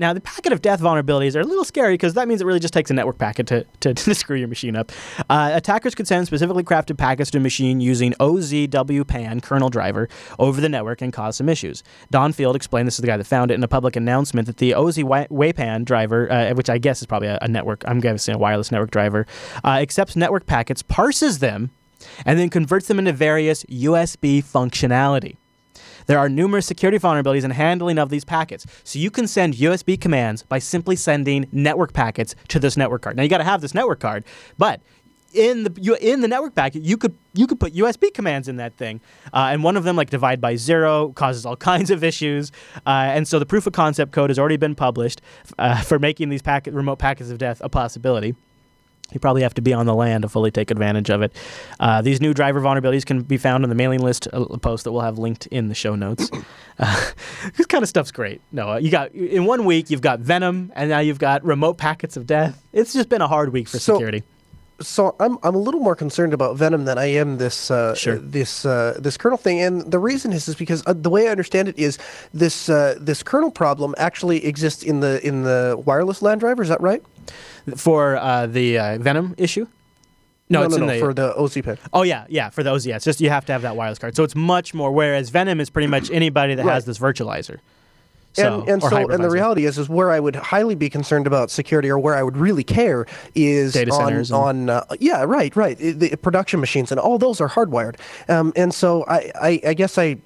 Now, the packet of death vulnerabilities are a little scary because that means it really just takes a network packet to, to, to screw your machine up. Uh, attackers could send specifically crafted packets to a machine using OZWPAN kernel driver over the network and cause some issues. Don Field explained, this is the guy that found it, in a public announcement that the OZWPAN driver, uh, which I guess is probably a, a network, I'm guessing a wireless network driver, uh, accepts network packets, parses them, and then converts them into various USB functionality. There are numerous security vulnerabilities in handling of these packets. So you can send USB commands by simply sending network packets to this network card. Now you got to have this network card, but in the in the network packet, you could you could put USB commands in that thing, uh, and one of them like divide by zero causes all kinds of issues. Uh, and so the proof of concept code has already been published uh, for making these packet remote packets of death a possibility. You probably have to be on the land to fully take advantage of it. Uh, these new driver vulnerabilities can be found on the mailing list uh, post that we'll have linked in the show notes. Uh, this kind of stuff's great. No, you got in one week you've got Venom, and now you've got remote packets of death. It's just been a hard week for So- security. So I'm I'm a little more concerned about Venom than I am this uh, Sure. this uh, this kernel thing, and the reason is is because uh, the way I understand it is this uh, this kernel problem actually exists in the in the wireless LAN driver. Is that right? For uh, the uh, Venom issue. No, it's no, in no, the for the OZPAN. Oh yeah, yeah, for those, yeah. It's just you have to have that wireless card. So it's much more. Whereas Venom is pretty much anybody that has this virtualizer. So, and and so and the reality is is where I would highly be concerned about security or where I would really care is Data on centers and- on uh, yeah right right the production machines and all those are hardwired um, and so I, I I guess I,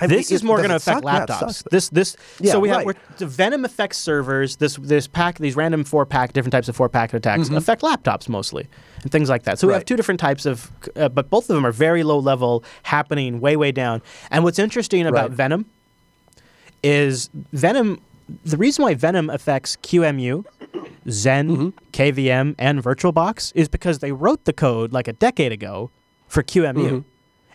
I this it- is more going to affect suck? Yeah, it laptops. sucks. This this Yeah, so we have right. we're, the Venom affects servers. This this pack these random four pack different types of four packet attacks affect laptops mostly and things like that. So we have Mm-hmm. Two different types of, uh, but both of them are very low level, happening way way down. And what's interesting about Right. Venom is Venom. The reason why Venom affects QEMU, Xen, Mm-hmm. KVM, and VirtualBox is because they wrote the code like a decade ago for QEMU.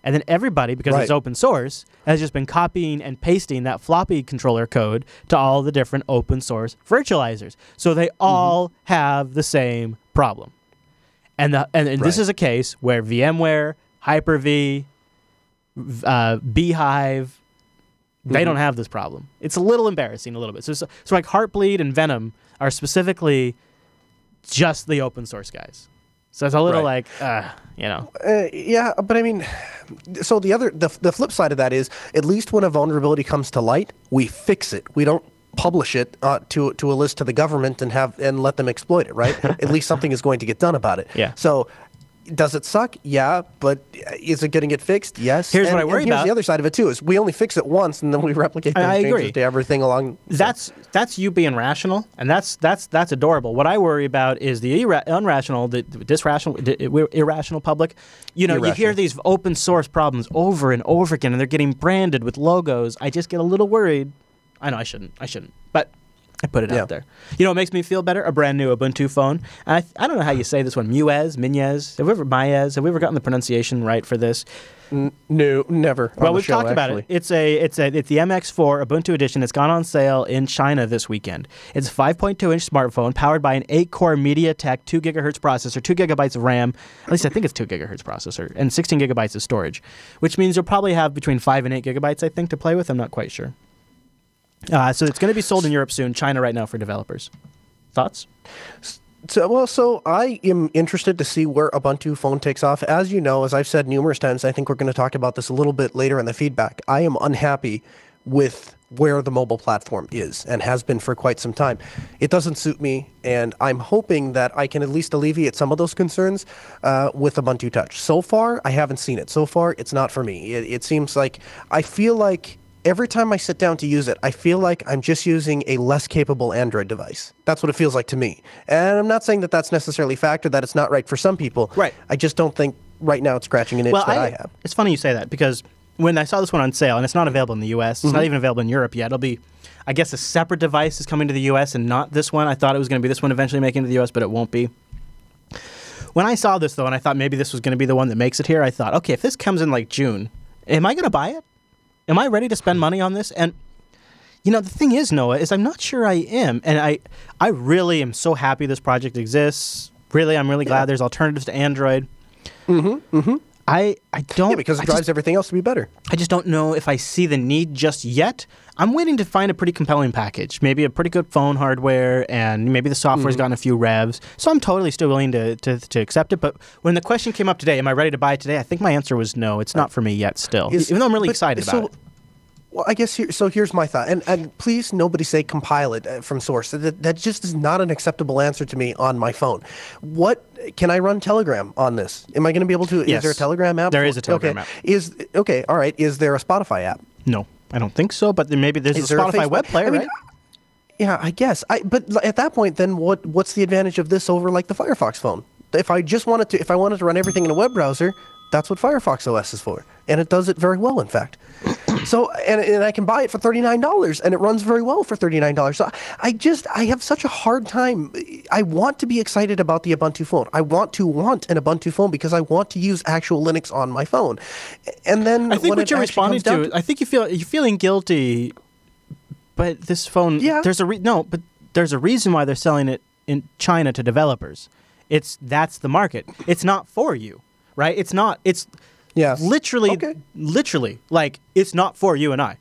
And then everybody, because it's Mm-hmm. Open source, has just been copying and pasting that floppy controller code to all the different open source virtualizers. So they Mm-hmm. all have the same problem. And, the, and, and this is a case where VMware, Hyper-V, v- uh, bhyve, they Mm-hmm. don't have this problem. It's a little embarrassing, a little bit. So, so, so like Heartbleed and Venom are specifically just the open source guys. So it's a little Right. like, uh, you know, Uh, yeah, but I mean, so the other the, the flip side of that is at least when a vulnerability comes to light, we fix it. We don't publish it uh, to to a list to the government and have and let them exploit it. Right? at least something is going to get done about it. Yeah. So. Does it suck? Yeah, but uh, is it going to get fixed? Yes. Here's what I worry and here's about. the other side of it too: is we only fix it once and then we replicate those I changes agree. to everything along. that's that's you being rational, and that's that's that's adorable. What I worry about is the irra- unrational, the, the disrational, the irrational public. You know, you hear these open source problems over and over again, and they're getting branded with logos. I just get a little worried. I know I shouldn't. I shouldn't, I put it Yeah. out there. You know what makes me feel better? A brand new Ubuntu phone. I, I don't know how you say this one. Muez, Minez. Have we ever Maez? Have we ever gotten the pronunciation right for this? No, never. well, we've show, talked about actually. it. It's a it's a it's the MX4 Ubuntu edition. It's gone on sale in China this weekend. It's a 5.2 inch smartphone powered by an 8 core MediaTek 2 gigahertz processor, 2 gigabytes of RAM. At least I think it's 2 gigahertz processor and 16 gigabytes of storage, which means you'll probably have between 5 and 8 gigabytes. I think to play with. I'm not quite sure. Uh, so it's going to be sold in Europe soon. China right now for developers. Thoughts? So, well, so I am interested to see where Ubuntu phone takes off. As you know, as I've said numerous times, I think we're going to talk about this a little bit later in the feedback. I am unhappy with where the mobile platform is and has been for quite some time. It doesn't suit me, and I'm hoping that I can at least alleviate some of those concerns uh, with Ubuntu Touch. So far, I haven't seen it. So far, it's not for me. It, it seems like I feel like every time I sit down to use it, I feel like I'm just using a less capable Android device. That's what it feels like to me. And I'm not saying that that's necessarily a fact or that it's not right for some people. Right. I just don't think right now it's scratching an itch that I, have. It's funny you say that because when I saw this one on sale, and it's not available in the U.S., it's not mm-hmm. even available in Europe yet. It'll be, I guess, a separate device is coming to the U.S. and not this one. I thought it was going to be this one eventually making it to the U.S., but it won't be. When I saw this though, and I thought maybe this was going to be the one that makes it here, I thought, okay, if this comes in like June, am I going to buy it? Am I ready to spend money on this? And you know, the thing is, Noah, is I'm not sure I am, and I, I really am so happy this project exists. Really, I'm really glad there's alternatives to Android. Mm-hmm. Mm-hmm. I, I don't Yeah, because it I drives just, everything else to be better. I just don't know if I see the need just yet. I'm waiting to find a pretty compelling package, maybe a pretty good phone hardware, and maybe the software's Mm-hmm. gotten a few revs. So I'm totally still willing to, to, to accept it. But when the question came up today, am I ready to buy it today? I think my answer was no. It's not for me yet. Still, Is- even though I'm really excited so- about it. Well, I guess here, so. Here's my thought, and and please nobody say compile it uh, from source. That that just is not an acceptable answer to me on my phone. What can I run Telegram on this? Am I going to be able to? Yes. Is there a Telegram app? There is a Telegram okay. app. Is okay. All right. Is there a Spotify app? No, I don't think so. But maybe there's Is a there a Spotify Facebook- web player, I mean, right? Yeah, I guess. I but at that point, then what? What's the advantage of this over like the Firefox phone? If I just wanted to, if I wanted to run everything in a web browser, that's what Firefox OS is for, and it does it very well, in fact. So, and, and I can buy it for thirty nine dollars, and it runs very well for thirty nine dollars. So, I just I have such a hard time. I want to be excited about the Ubuntu phone. I want to want an Ubuntu phone because I want to use actual Linux on my phone. And then I think what you're responding down to, I think you feel you're feeling guilty, but this phone, Yeah. there's a re- no, but there's a reason why they're selling it in China to developers. It's that's the market. It's not for you, right? It's not. It's Yes. literally, Okay. literally, like it's not for you and I.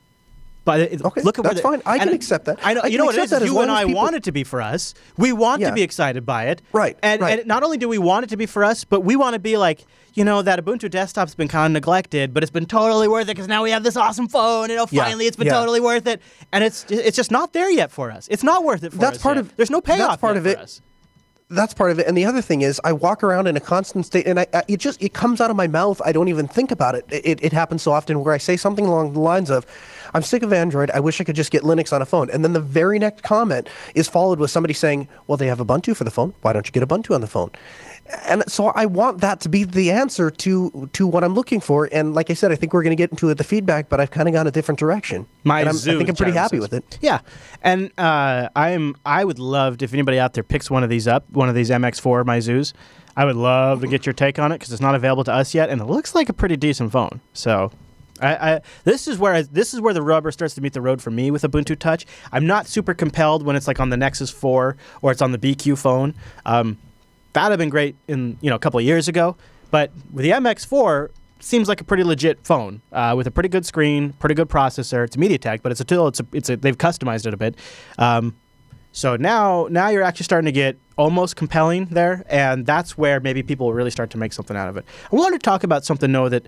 But it, Okay, look at that's the- fine. I can accept that. I know. I you know what it is? You and I people- want it to be for us. We want Yeah. to be excited by it. Right, And, right. and not only do we want it to be for us, but we want to be like, you know, that Ubuntu desktop's been kind of neglected, but it's been totally worth it because now we have this awesome phone, and oh, Yeah, finally it's been yeah. totally worth it. And it's it's just not there yet for us. It's not worth it for That's us. part yet. of- There's no payoff. that's part of for it. us. That's part of it. And the other thing is i walk around in a constant state and I, I it just it comes out of my mouth. I don't even think about it. it it happens so often where i say something along the lines of i'm sick of android. I wish i could just get linux on a phone. And then the very next comment is followed with somebody saying well they have ubuntu for the phone. Why don't you get ubuntu on the phone and so i want that to be the answer to to what i'm looking for and like i said i think we're going to get into the feedback but i've kind of gone a different direction My and I'm, Zoo i think i'm pretty happy with it Yeah, and uh, I'm I would love if anybody out there picks one of these up, one of these MX4 Meizus. I would love to get your take on it because it's not available to us yet, and it looks like a pretty decent phone. So. I, I, this is where I, this is where the rubber starts to meet the road for me with Ubuntu Touch. I'm not super compelled when it's like on the Nexus 4 or it's on the BQ phone. Um, that'd have been great in you know a couple of years ago, but with the MX4, seems like a pretty legit phone uh, with a pretty good screen, pretty good processor. It's a MediaTek, but it's a still it's a, it's a they've customized it a bit. Um, so now now you're actually starting to get almost compelling there, and that's where maybe people will really start to make something out of it. I wanted to talk about something though that.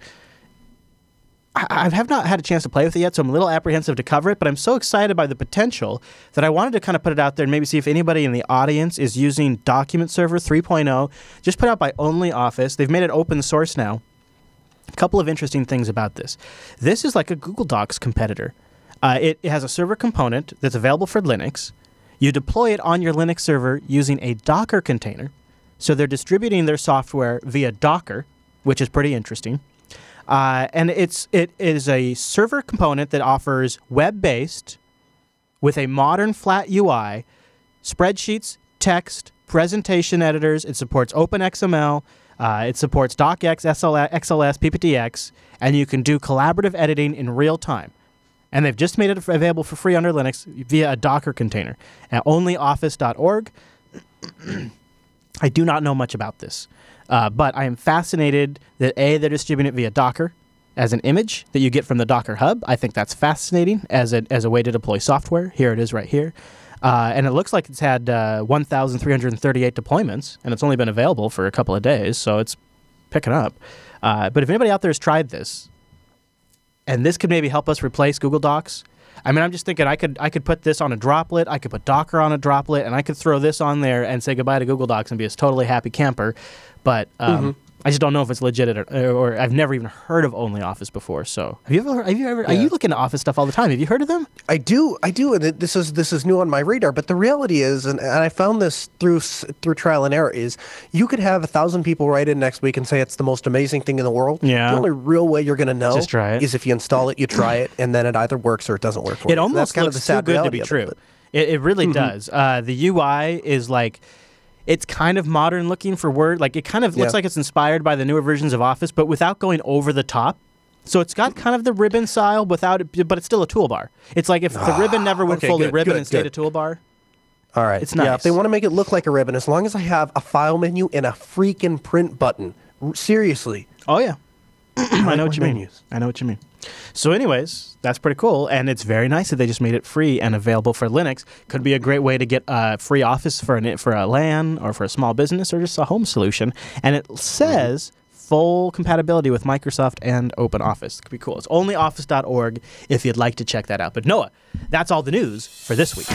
I have not had a chance to play with it yet, so I'm a little apprehensive to cover it, but I'm so excited by the potential that I wanted to kind of put it out there and maybe see if anybody in the audience is using Document Server 3.0, just put out by OnlyOffice. They've made it open source now. A couple of interesting things about this. This is like a Google Docs competitor. Uh, it, it has a server component that's available for Linux. You deploy it on your Linux server using a Docker container. So they're distributing their software via Docker, which is pretty interesting. Uh, and it's it is a server component that offers web-based with a modern flat UI, spreadsheets, text, presentation editors. It supports OpenXML. Uh, it supports DocX, SLS, XLS, PPTX, and you can do collaborative editing in real time. And they've just made it available for free under Linux via a Docker container at onlyoffice.org. I do not know much about this, uh, but I am fascinated that A, they're distributing it via Docker as an image that you get from the Docker Hub. I think that's fascinating as a, as a way to deploy software. Here it is right here. Uh, and it looks like it's had uh, 1,338 deployments, and it's only been available for a couple of days, so it's picking up. Uh, but if anybody out there has tried this, and this could maybe help us replace Google Docs. I mean, I'm just thinking I could I could put this on a droplet, I could put Docker on a droplet, and I could throw this on there and say goodbye to Google Docs and be a totally happy camper. But um, mm-hmm. I just don't know if it's legit or, or, I've never even heard of OnlyOffice before. So have you ever? Have you ever? Yeah. Are you looking at Office stuff all the time? Have you heard of them? I do. I do, and this is this is new on my radar. But the reality is, and, and I found this through through trial and error, is you could have a thousand people write in next week and say it's the most amazing thing in the world. Yeah. The only real way you're going to know just try it. is if you install it, you try it, and then it either works or it doesn't work for it you. almost That's kind looks of the sad too good to be it, true. It, it, really mm-hmm. does. Uh, the UI is like it's kind of modern looking for Word. Like it kind of looks yeah. like it's inspired by the newer versions of Office, but without going over the top. So it's got kind of the ribbon style without it, but it's still a toolbar. It's like if the ah, ribbon never went okay, fully good, ribbon good, and stayed good. a toolbar. All right. It's nice. Yeah, if they want to make it look like a ribbon, as long as I have a file menu and a freaking print button. Seriously. Oh yeah. I know what you mean. I know what you mean. So, anyways, that's pretty cool, and it's very nice that they just made it free and available for Linux. Could be a great way to get a free Office for an for a LAN or for a small business or just a home solution. And it says full compatibility with Microsoft and Open Office. Could be cool. It's only onlyoffice.org if you'd like to check that out. But Noah, that's all the news for this week.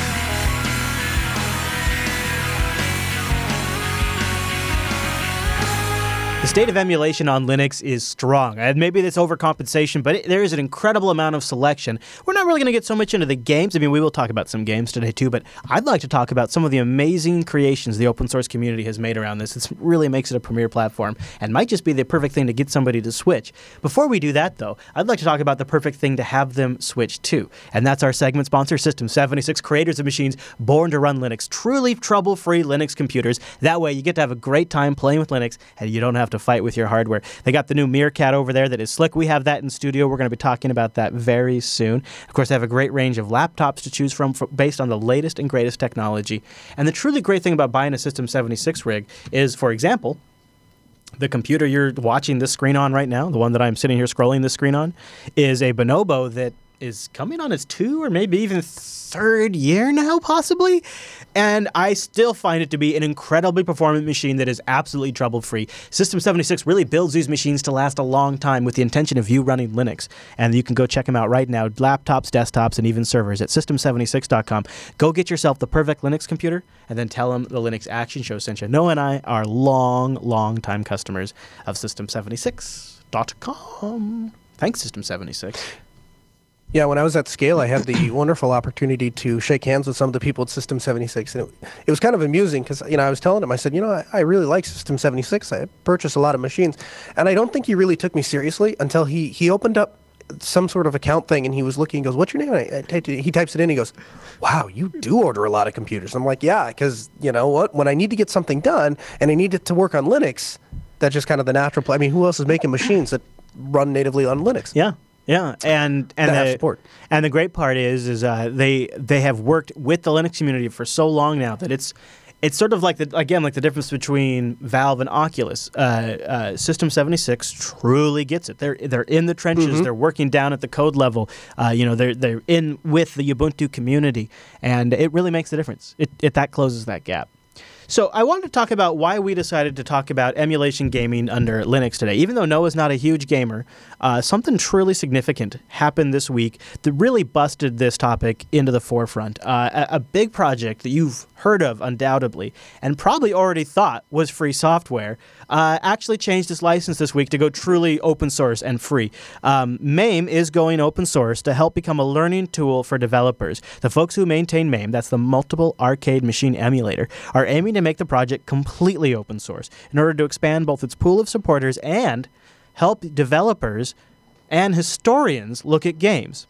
The state of emulation on Linux is strong. And maybe that's overcompensation, but it, there is an incredible amount of selection. We're not really going to get so much into the games. I mean, we will talk about some games today too, but I'd like to talk about some of the amazing creations the open source community has made around this. It really makes it a premier platform and might just be the perfect thing to get somebody to switch. Before we do that, though, I'd like to talk about the perfect thing to have them switch to. And that's our segment sponsor, System 76, creators of machines born to run Linux, truly trouble free Linux computers. That way, you get to have a great time playing with Linux and you don't have to fight with your hardware. They got the new Meerkat over there that is slick. We have that in studio. We're going to be talking about that very soon. Of course, they have a great range of laptops to choose from for, based on the latest and greatest technology. And the truly great thing about buying a System 76 rig is, for example, the computer you're watching this screen on right now, the one that I'm sitting here scrolling this screen on, is a Bonobo that is coming on its two or maybe even third year now, possibly. And I still find it to be an incredibly performant machine that is absolutely trouble free. System 76 really builds these machines to last a long time with the intention of you running Linux. And you can go check them out right now laptops, desktops, and even servers at system76.com. Go get yourself the perfect Linux computer and then tell them the Linux Action Show sent you. Noah and I are long, long time customers of System76.com. Thanks, System 76. Yeah, when I was at Scale, I had the wonderful opportunity to shake hands with some of the people at System 76. And it, it was kind of amusing because, you know, I was telling him, I said, you know, I, I, really like System 76. I purchased a lot of machines. And I don't think he really took me seriously until he, he opened up some sort of account thing and he was looking and goes, what's your name? I, I, he types it in. He goes, wow, you do order a lot of computers. I'm like, yeah, because, you know what? When I need to get something done and I need it to work on Linux, that's just kind of the natural. Pl- I mean, who else is making machines that run natively on Linux? Yeah. Yeah, and and the, support. and the great part is is uh, they they have worked with the Linux community for so long now that it's it's sort of like the again like the difference between Valve and Oculus. Uh, uh, System seventy six truly gets it. They're they're in the trenches. Mm-hmm. They're working down at the code level. Uh, you know they're they're in with the Ubuntu community, and it really makes a difference. It, it that closes that gap. So I wanted to talk about why we decided to talk about emulation gaming under Linux today. Even though Noah's not a huge gamer, uh, something truly significant happened this week that really busted this topic into the forefront. Uh, a, a, big project that you've heard of undoubtedly and probably already thought was free software uh, actually changed its license this week to go truly open source and free. Um, MAME is going open source to help become a learning tool for developers. The folks who maintain MAME, that's the Multiple Arcade Machine Emulator, are aiming to make the project completely open source in order to expand both its pool of supporters and help developers and historians look at games.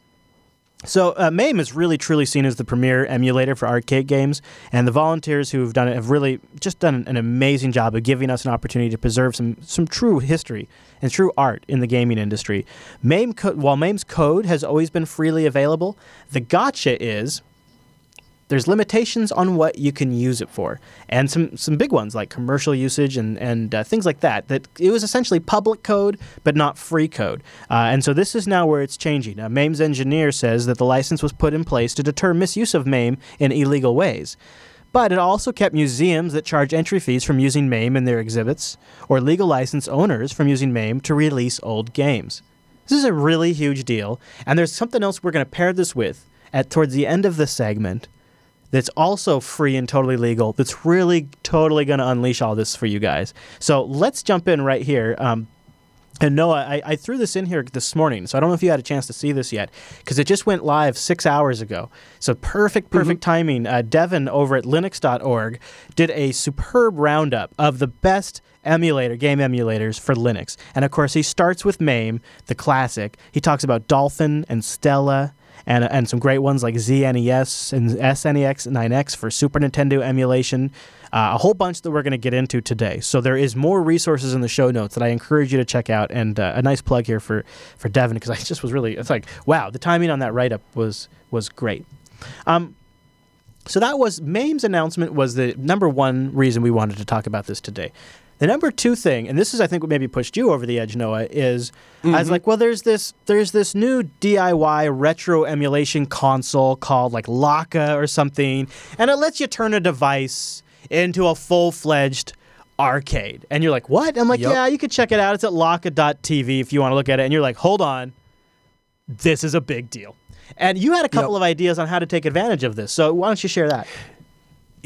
So uh, MAME is really truly seen as the premier emulator for arcade games, and the volunteers who have done it have really just done an amazing job of giving us an opportunity to preserve some some true history and true art in the gaming industry. MAME co- while MAME's code has always been freely available, the gotcha is there's limitations on what you can use it for, and some some big ones like commercial usage and and uh, things like that. That it was essentially public code, but not free code. Uh, and so this is now where it's changing. Uh, MAME's engineer says that the license was put in place to deter misuse of MAME in illegal ways. But it also kept museums that charge entry fees from using MAME in their exhibits, or legal license owners from using MAME to release old games. This is a really huge deal, and there's something else we're going to pair this with at towards the end of the segment that's also free and totally legal that's really totally going to unleash all this for you guys. So let's jump in right here. Um, and Noah, I, I, threw this in here this morning, so I don't know if you had a chance to see this yet, because it just went live six hours ago. So perfect, perfect mm-hmm. timing. Uh, Devin over at Linux.org did a superb roundup of the best emulator, game emulators for Linux. And of course, he starts with MAME, the classic. He talks about Dolphin and Stella and and some great ones like ZSNES and Snes9x for Super Nintendo emulation. Uh, a whole bunch that we're going to get into today. So there is more resources in the show notes that I encourage you to check out. And uh, a nice plug here for for Devin because I just was really it's like wow the timing on that write up was was great. Um, so that was MAME's announcement was the number one reason we wanted to talk about this today. The number two thing, and this is I think what maybe pushed you over the edge, Noah, is mm-hmm. I was mm-hmm. like, well, there's this there's this new DIY retro emulation console called like Lakka or something, and it lets you turn a device into a full fledged arcade. And you're like, what? I'm like, yep. yeah, you could check it out. It's at Lakka.tv if you want to look at it. And you're like, hold on, this is a big deal. And you had a couple yep. of ideas on how to take advantage of this. So why don't you share that?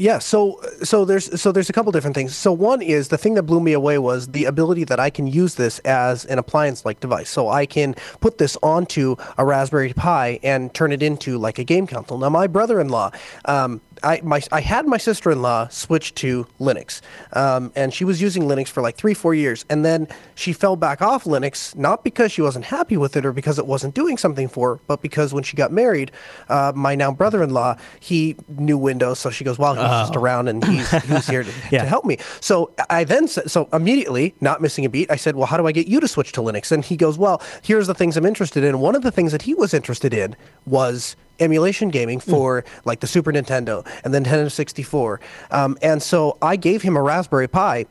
Yeah, so so there's so there's a couple different things. So one is the thing that blew me away was the ability that I can use this as an appliance-like device. So I can put this onto a Raspberry Pi and turn it into like a game console. Now my brother-in-law, um, I my I had my sister in law switch to Linux, um, and she was using Linux for like three four years, and then she fell back off Linux not because she wasn't happy with it or because it wasn't doing something for her, but because when she got married, uh, my now brother in law he knew Windows, so she goes, well, he's oh. just around and he's he's here to, yeah. to help me. So I then said, so immediately, not missing a beat, I said, well, how do I get you to switch to Linux? And he goes, well, here's the things I'm interested in. One of the things that he was interested in was emulation gaming hmm. for mm. like the Super Nintendo and the Nintendo 64. Um, and so I gave him a Raspberry Pi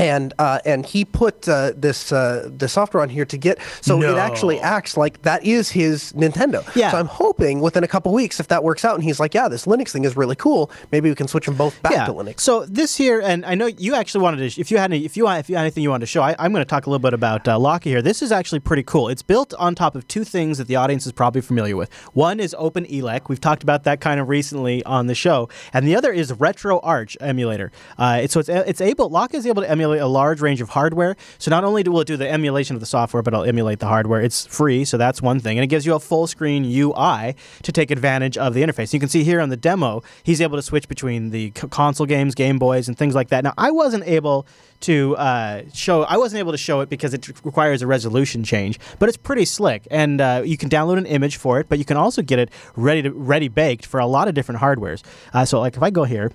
and uh, and he put uh, this uh, the software on here to get so no. it actually acts like that is his Nintendo. Yeah. So I'm hoping within a couple weeks, if that works out, and he's like, yeah, this Linux thing is really cool. Maybe we can switch them both back yeah. to Linux. So this here, and I know you actually wanted to. If you had any, if you if you had anything you wanted to show, I, am going to talk a little bit about uh, Lakka here. This is actually pretty cool. It's built on top of two things that the audience is probably familiar with. One is OpenELEC. We've talked about that kind of recently on the show, and the other is RetroArch emulator. Uh, it's, so it's it's able Lakka is able to emulate a large range of hardware. So not only will it do the emulation of the software, but it'll emulate the hardware. It's free, so that's one thing. And it gives you a full screen UI to take advantage of the interface. You can see here on the demo, he's able to switch between the console games, Game Boys, and things like that. Now, I wasn't able to uh, show. I wasn't able to show it because it requires a resolution change, but it's pretty slick, and uh, you can download an image for it. But you can also get it ready to ready baked for a lot of different hardwares. Uh, so, like if I go here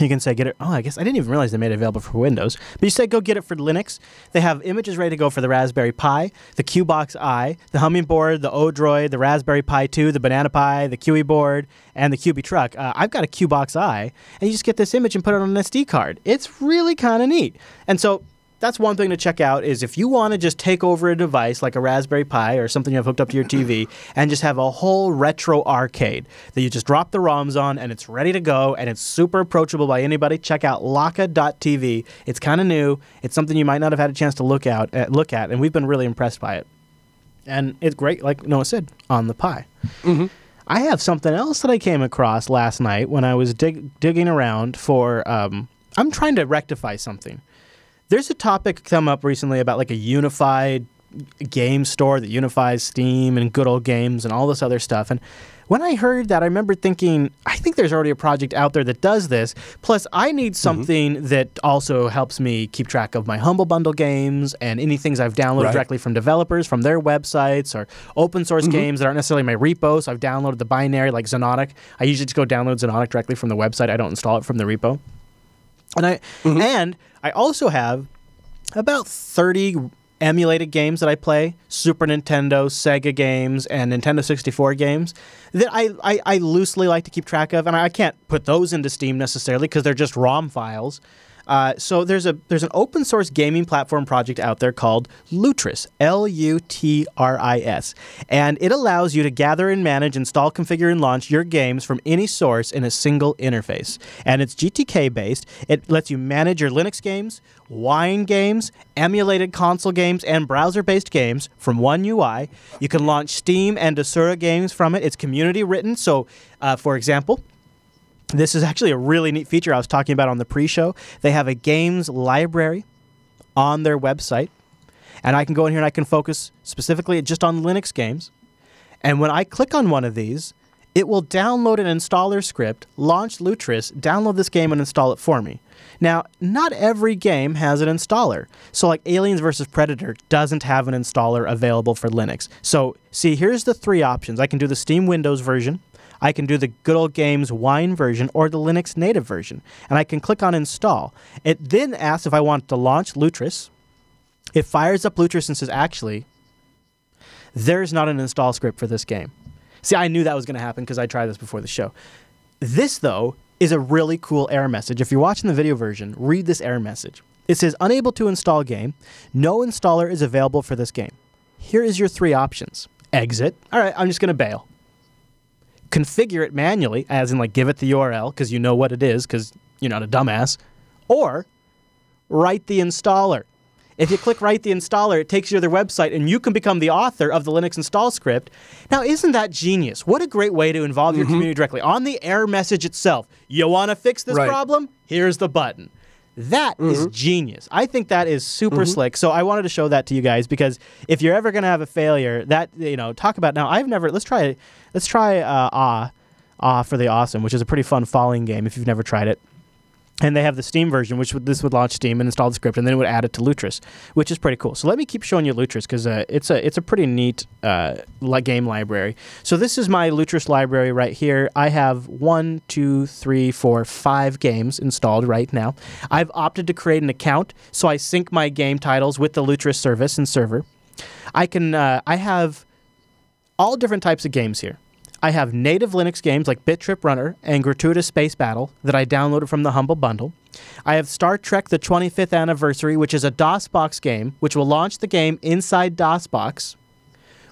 you can say get it. Oh, I guess I didn't even realize they made it available for Windows. But you say go get it for Linux. They have images ready to go for the Raspberry Pi, the Cubox-i, the Hummingboard, the Odroid, the Raspberry Pi 2, the Banana Pi, the Cubieboard, and the Cubietruck. Uh, I've got a Cubox-i, and you just get this image and put it on an SD card. It's really kind of neat. And so that's one thing to check out is if you want to just take over a device like a Raspberry Pi or something you have hooked up to your TV and just have a whole retro arcade that you just drop the ROMs on and it's ready to go and it's super approachable by anybody, check out Lakka.tv. It's kind of new. It's something you might not have had a chance to look out uh, look at, and we've been really impressed by it. And it's great, like Noah said, on the Pi. Mm-hmm. I have something else that I came across last night when I was dig- digging around for. Um, I'm trying to rectify something there's a topic come up recently about like a unified game store that unifies Steam and good old games and all this other stuff. And when I heard that, I remember thinking, I think there's already a project out there that does this. Plus, I need Mm-hmm. something that also helps me keep track of my Humble Bundle games and any things I've downloaded Right. directly from developers, from their websites, or open source Mm-hmm. games that aren't necessarily my repo. So I've downloaded the binary, like Xonotic. I usually just go download Xonotic directly from the website. I don't install it from the repo. And I Mm-hmm. and I also have about 30 emulated games that I play, Super Nintendo, Sega games, and Nintendo 64 games that I, I, I loosely like to keep track of. And I can't put those into Steam necessarily because they're just ROM files. Uh, so there's a there's an open source gaming platform project out there called Lutris, L U T R I S, and it allows you to gather and manage, install, configure, and launch your games from any source in a single interface. And it's GTK based. It lets you manage your Linux games, Wine games, emulated console games, and browser based games from one UI. You can launch Steam and Desura games from it. It's community written. So, uh, for example, this is actually a really neat feature I was talking about on the pre show. They have a games library on their website, and I can go in here and I can focus specifically just on Linux games. And when I click on one of these, it will download an installer script, launch Lutris, download this game, and install it for me. Now, not every game has an installer. So, like Aliens vs. Predator doesn't have an installer available for Linux. So, see, here's the three options I can do the Steam Windows version, I can do the good old games Wine version or the Linux native version. And I can click on install. It then asks if I want to launch Lutris. It fires up Lutris and says, actually, there's not an install script for this game. See, I knew that was going to happen because I tried this before the show. This, though, is a really cool error message. If you're watching the video version, read this error message. It says, unable to install game. No installer is available for this game. Here is your three options. Exit. All right, I'm just going to bail configure it manually, as in like give it the URL because you know what it is because you're not a dumbass, or write the installer. If you click write the installer, it takes you to their website and you can become the author of the Linux install script. Now, isn't that genius? What a great way to involve your mm-hmm. community directly on the error message itself. You want to fix this Right. problem? Here's the button. That is mm-hmm. genius. I think that is super mm-hmm. slick. So I wanted to show that to you guys because if you're ever going to have a failure, that you know, talk about now. I've never. Let's try. Let's try uh, Ah, Ah for the Awesome, which is a pretty fun falling game if you've never tried it. And they have the Steam version, which would, this would launch Steam and install the script, and then it would add it to Lutris, which is pretty cool. So let me keep showing you Lutris because uh, it's a it's a pretty neat uh, game library. So this is my Lutris library right here. I have one, two, three, four, five games installed right now. I've opted to create an account, so I sync my game titles with the Lutris service and server. I can uh, I have all different types of games here. I have native Linux games like Bit Trip Runner and Gratuitous Space Battle that I downloaded from the Humble Bundle. I have Star Trek The 25th Anniversary, which is a DOSBox game, which will launch the game inside DOSBox,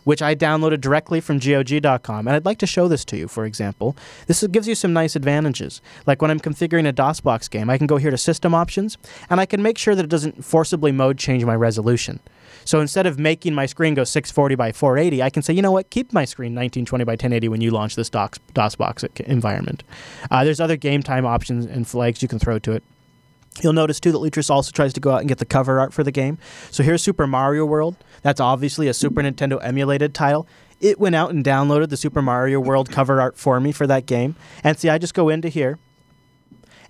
which I downloaded directly from GOG.com. And I'd like to show this to you, for example. This gives you some nice advantages. Like when I'm configuring a DOSBox game, I can go here to System Options, and I can make sure that it doesn't forcibly mode change my resolution. So instead of making my screen go 640 by 480, I can say, you know what, keep my screen 1920 by 1080 when you launch this DOS, DOSBox environment. Uh, there's other game time options and flags you can throw to it. You'll notice too that Lutris also tries to go out and get the cover art for the game. So here's Super Mario World. That's obviously a Super Nintendo emulated title. It went out and downloaded the Super Mario World cover art for me for that game. And see, I just go into here.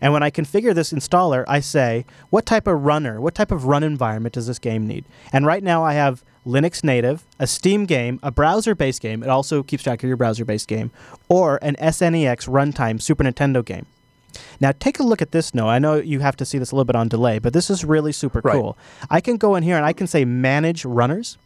And when I configure this installer, I say, what type of runner, what type of run environment does this game need? And right now I have Linux native, a Steam game, a browser based game. It also keeps track of your browser based game, or an SNEX runtime Super Nintendo game. Now, take a look at this, Noah. I know you have to see this a little bit on delay, but this is really super Right. cool. I can go in here and I can say manage runners.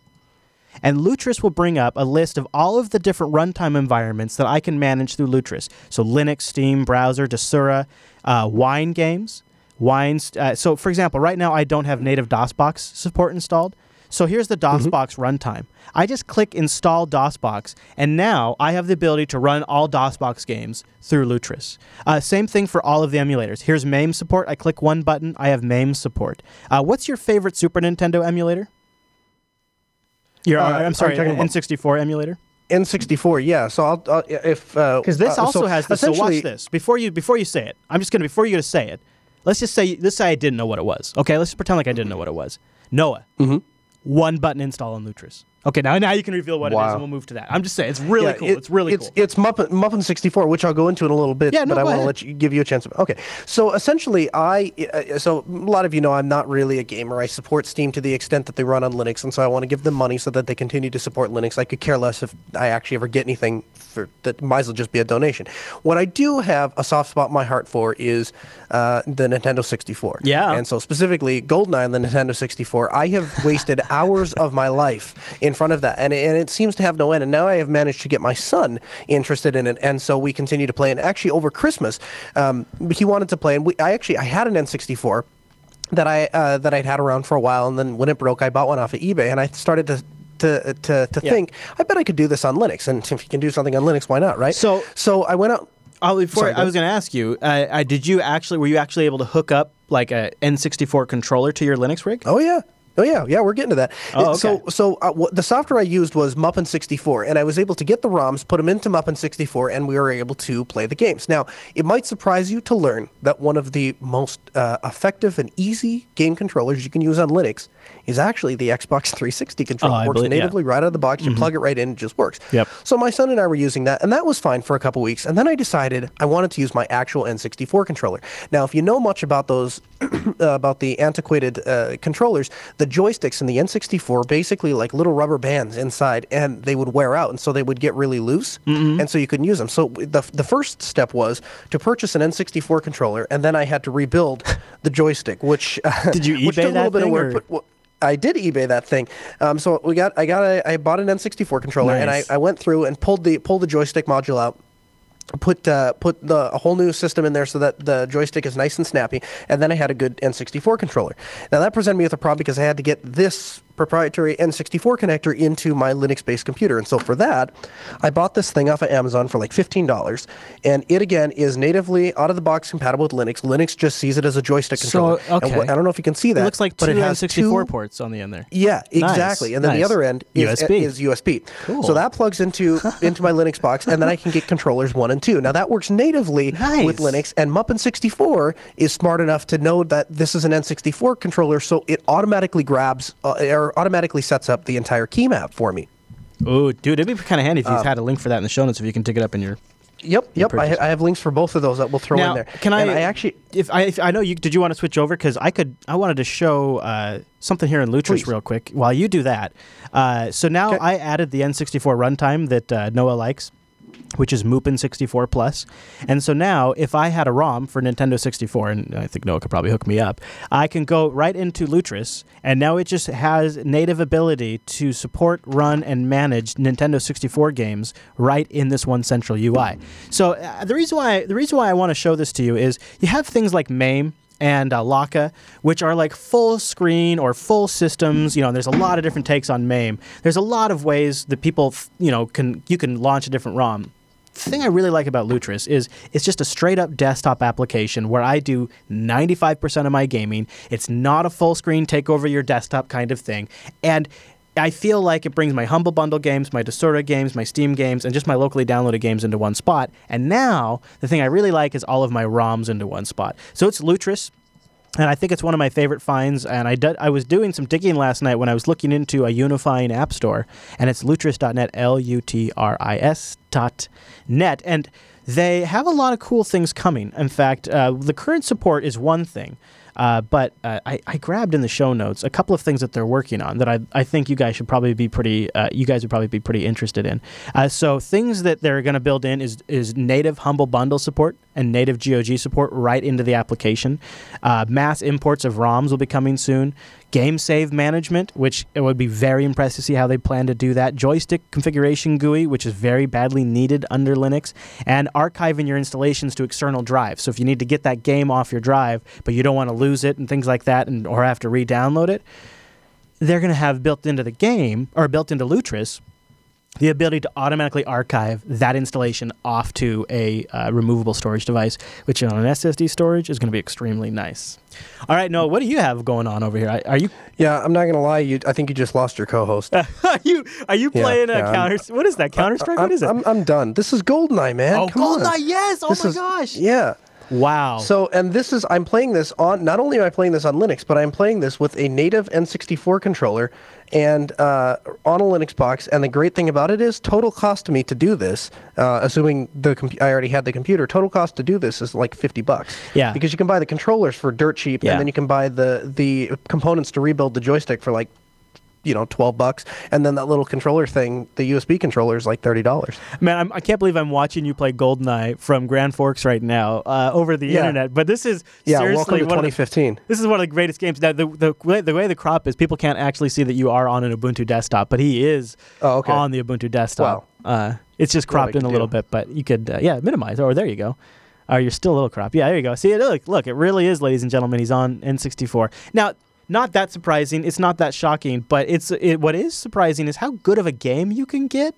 And Lutris will bring up a list of all of the different runtime environments that I can manage through Lutris. So Linux, Steam, browser, Desura, uh, Wine games, Wines. Uh, so, for example, right now I don't have native DOSBox support installed. So here's the DOSBox runtime. I just click install DOSBox, and now I have the ability to run all DOSBox games through Lutris. Uh, same thing for all of the emulators. Here's MAME support. I click one button, I have MAME support. Uh, what's your favorite Super Nintendo emulator? Your, Uh, I'm sorry, talking about- N64 emulator. N64, yeah. So I'll, I'll if uh, Because this uh, also so has this. So watch this before you before you say it. I'm just gonna before you to say it. Let's just say let's say I didn't know what it was. Okay, let's just pretend like I didn't know what it was. Noah, Mm-hmm. one button install on Lutris. Okay, now now you can reveal what it is, and we'll move to that. I'm just saying it's really Yeah, cool. it- it's really it's, cool. It's Mupen, Mupen 64, which I'll go into in a little bit. Yeah, no, but I want to let you give you a chance. Of, Okay, so essentially, I uh, so a lot of you know I'm not really a gamer. I support Steam to the extent that they run on Linux, and so I want to give them money so that they continue to support Linux. I could care less if I actually ever get anything for that. Might as well just be a donation. What I do have a soft spot in my heart for is uh, the Nintendo 64. Yeah. and so specifically GoldenEye on the Nintendo 64. I have wasted hours of my life in front of that, and and it seems to have no end. And now I have managed to get my son interested in it, and so we continue to play. And actually, over Christmas, um, he wanted to play, and we, I actually I had an N64 that I uh, that I'd had around for a while, and then when it broke, I bought one off of eBay, and I started to. To, to, to Yeah. think, I bet I could do this on Linux, and if you can do something on Linux, why not, right? So- so I went out. Oh, before Sorry, I was going to ask you, uh, uh, did you actually were you actually able to hook up like a N64 controller to your Linux rig? Oh yeah. Oh yeah, yeah, we're getting to that. Oh, It- So, so uh, what, the software I used was Mupen 64, and I was able to get the ROMs, put them into Mupen 64, and we were able to play the games. Now, it might surprise you to learn that one of the most uh, effective and easy game controllers you can use on Linux is actually the Xbox 360 controller. Oh, it works believe- yeah. Mm-hmm. natively right out of the box. You plug it right in, it just works. Yep. So my son and I were using that, and that was fine for a couple weeks. And then I decided I wanted to use my actual N64 controller. Now, if you know much about those, uh, about the antiquated uh, controllers, the joysticks in the N64 basically like little rubber bands inside, and they would wear out, and so they would get really loose, and so you couldn't use them. So the the first step was to purchase an N64 controller, and then I had to rebuild the joystick, which Did you which eBay took a little bit of work. But, well, I did eBay that thing. Um, so we got, I got, a, I bought an N64 controller, and I, I went through and pulled the pulled the joystick module out. Put uh, put the a whole new system in there so that the joystick is nice and snappy, and then I had a good N64 controller. Now that presented me with a problem because I had to get this proprietary N64 connector into my Linux-based computer, and so for that, I bought this thing off of Amazon for like fifteen dollars, and it again is natively out of the box compatible with Linux. Linux just sees it as a joystick controller. And okay. what- I don't know if you can see that. It looks like but two it has N64 two, ports on the end there. yeah, Nice, exactly. And then the other end is USB. is USB. Cool. So that plugs into into my Linux box, and then I can get controllers one and two. Now that works natively Nice. with Linux, and Mupen 64 is smart enough to know that this is an N64 controller, so it automatically grabs uh, automatically sets up the entire key map for me. Oh, dude, it'd be kind of handy if you Um, had a link for that in the show notes if you can dig it up in your. Yep, yep. I, I have links for both of those that we'll throw now, in there. can I? And I actually if I, if I know you, did you want to switch over? Because I could. I wanted to show uh, something here in Lutris Please. real quick while you do that. Uh, so now Okay. I added the N64 runtime that uh, Noah likes. Which is Mupen 64 Plus. And so now, if I had a ROM for Nintendo 64, and I think Noah could probably hook me up, I can go right into Lutris, and now it just has native ability to support, run, and manage Nintendo 64 games right in this one central UI. So uh, the reason why the reason why I want to show this to you is you have things like MAME and uh, Lakka, which are like full screen or full systems. You know, there's a lot of different takes on MAME. There's a lot of ways that people, you know, can you can launch a different ROM. The thing I really like about Lutris is it's just a straight up desktop application where I do 95% of my gaming. It's not a full screen take over your desktop kind of thing. And I feel like it brings my Humble Bundle games, my Desura games, my Steam games, and just my locally downloaded games into one spot. And now, the thing I really like is all of my ROMs into one spot. So it's Lutris. And I think it's one of my favorite finds. And I, did, I was doing some digging last night when I was looking into a unifying app store, and it's lutris.net, L U T R I S net. And they have a lot of cool things coming. In fact, uh, the current support is one thing. Uh, but uh, I, I grabbed in the show notes a couple of things that they're working on that I, I think you guys should probably be pretty uh, you guys would probably be pretty interested in. Uh, so things that they're going to build in is is native Humble Bundle support and native GOG support right into the application. Uh, mass imports of ROMs will be coming soon. Game save management, which it would be very impressed to see how they plan to do that. Joystick configuration GUI, which is very badly needed under Linux, and archiving your installations to external drives. So if you need to get that game off your drive, but you don't want to lose it and things like that, and or have to re-download it, they're going to have built into the game or built into Lutris the ability to automatically archive that installation off to a uh, removable storage device, which on an SSD storage is going to be extremely nice. All right, Noah, what do you have going on over here? Are you yeah, I'm not gonna lie. You, I think you just lost your co-host. are you are you Yeah, playing a yeah, I'm- counter? Uh, what is that? Uh, counter Strike? Uh, what is it? I'm, I'm done. This is Goldeneye, man. oh, Come on. GoldenEye! Yes! Oh This my is- gosh! Yeah. Wow. So, and this is, I'm playing this on, not only am I playing this on Linux, but I'm playing this with a native N64 controller and uh, on a Linux box. And the great thing about it is, total cost to me to do this, uh, assuming the comp- I already had the computer, total cost to do this is like 50 bucks. Yeah. Because you can buy the controllers for dirt cheap, Yeah. and then you can buy the, the components to rebuild the joystick for like, you know, 12 bucks. And then that little controller thing, the USB controller is like $30. Man, I'm, I can't believe I'm watching you play Goldeneye from Grand Forks right now uh, over the Yeah. internet. But this is Yeah, seriously welcome to one of the- 2015. This is one of the greatest games. Now, the, the, way, the way the crop is, people can't actually see that you are on an Ubuntu desktop, but he is Oh, okay. on the Ubuntu desktop. Uh, it's just cropped in a little do. bit, but you could, uh, yeah, minimize. Oh, there you go. Oh, you're still a little crop. Yeah, there you go. See, it look, look, it really is, ladies and gentlemen. He's on N64. Now, not that surprising. It's not that shocking, but it's it, what is surprising is how good of a game you can get,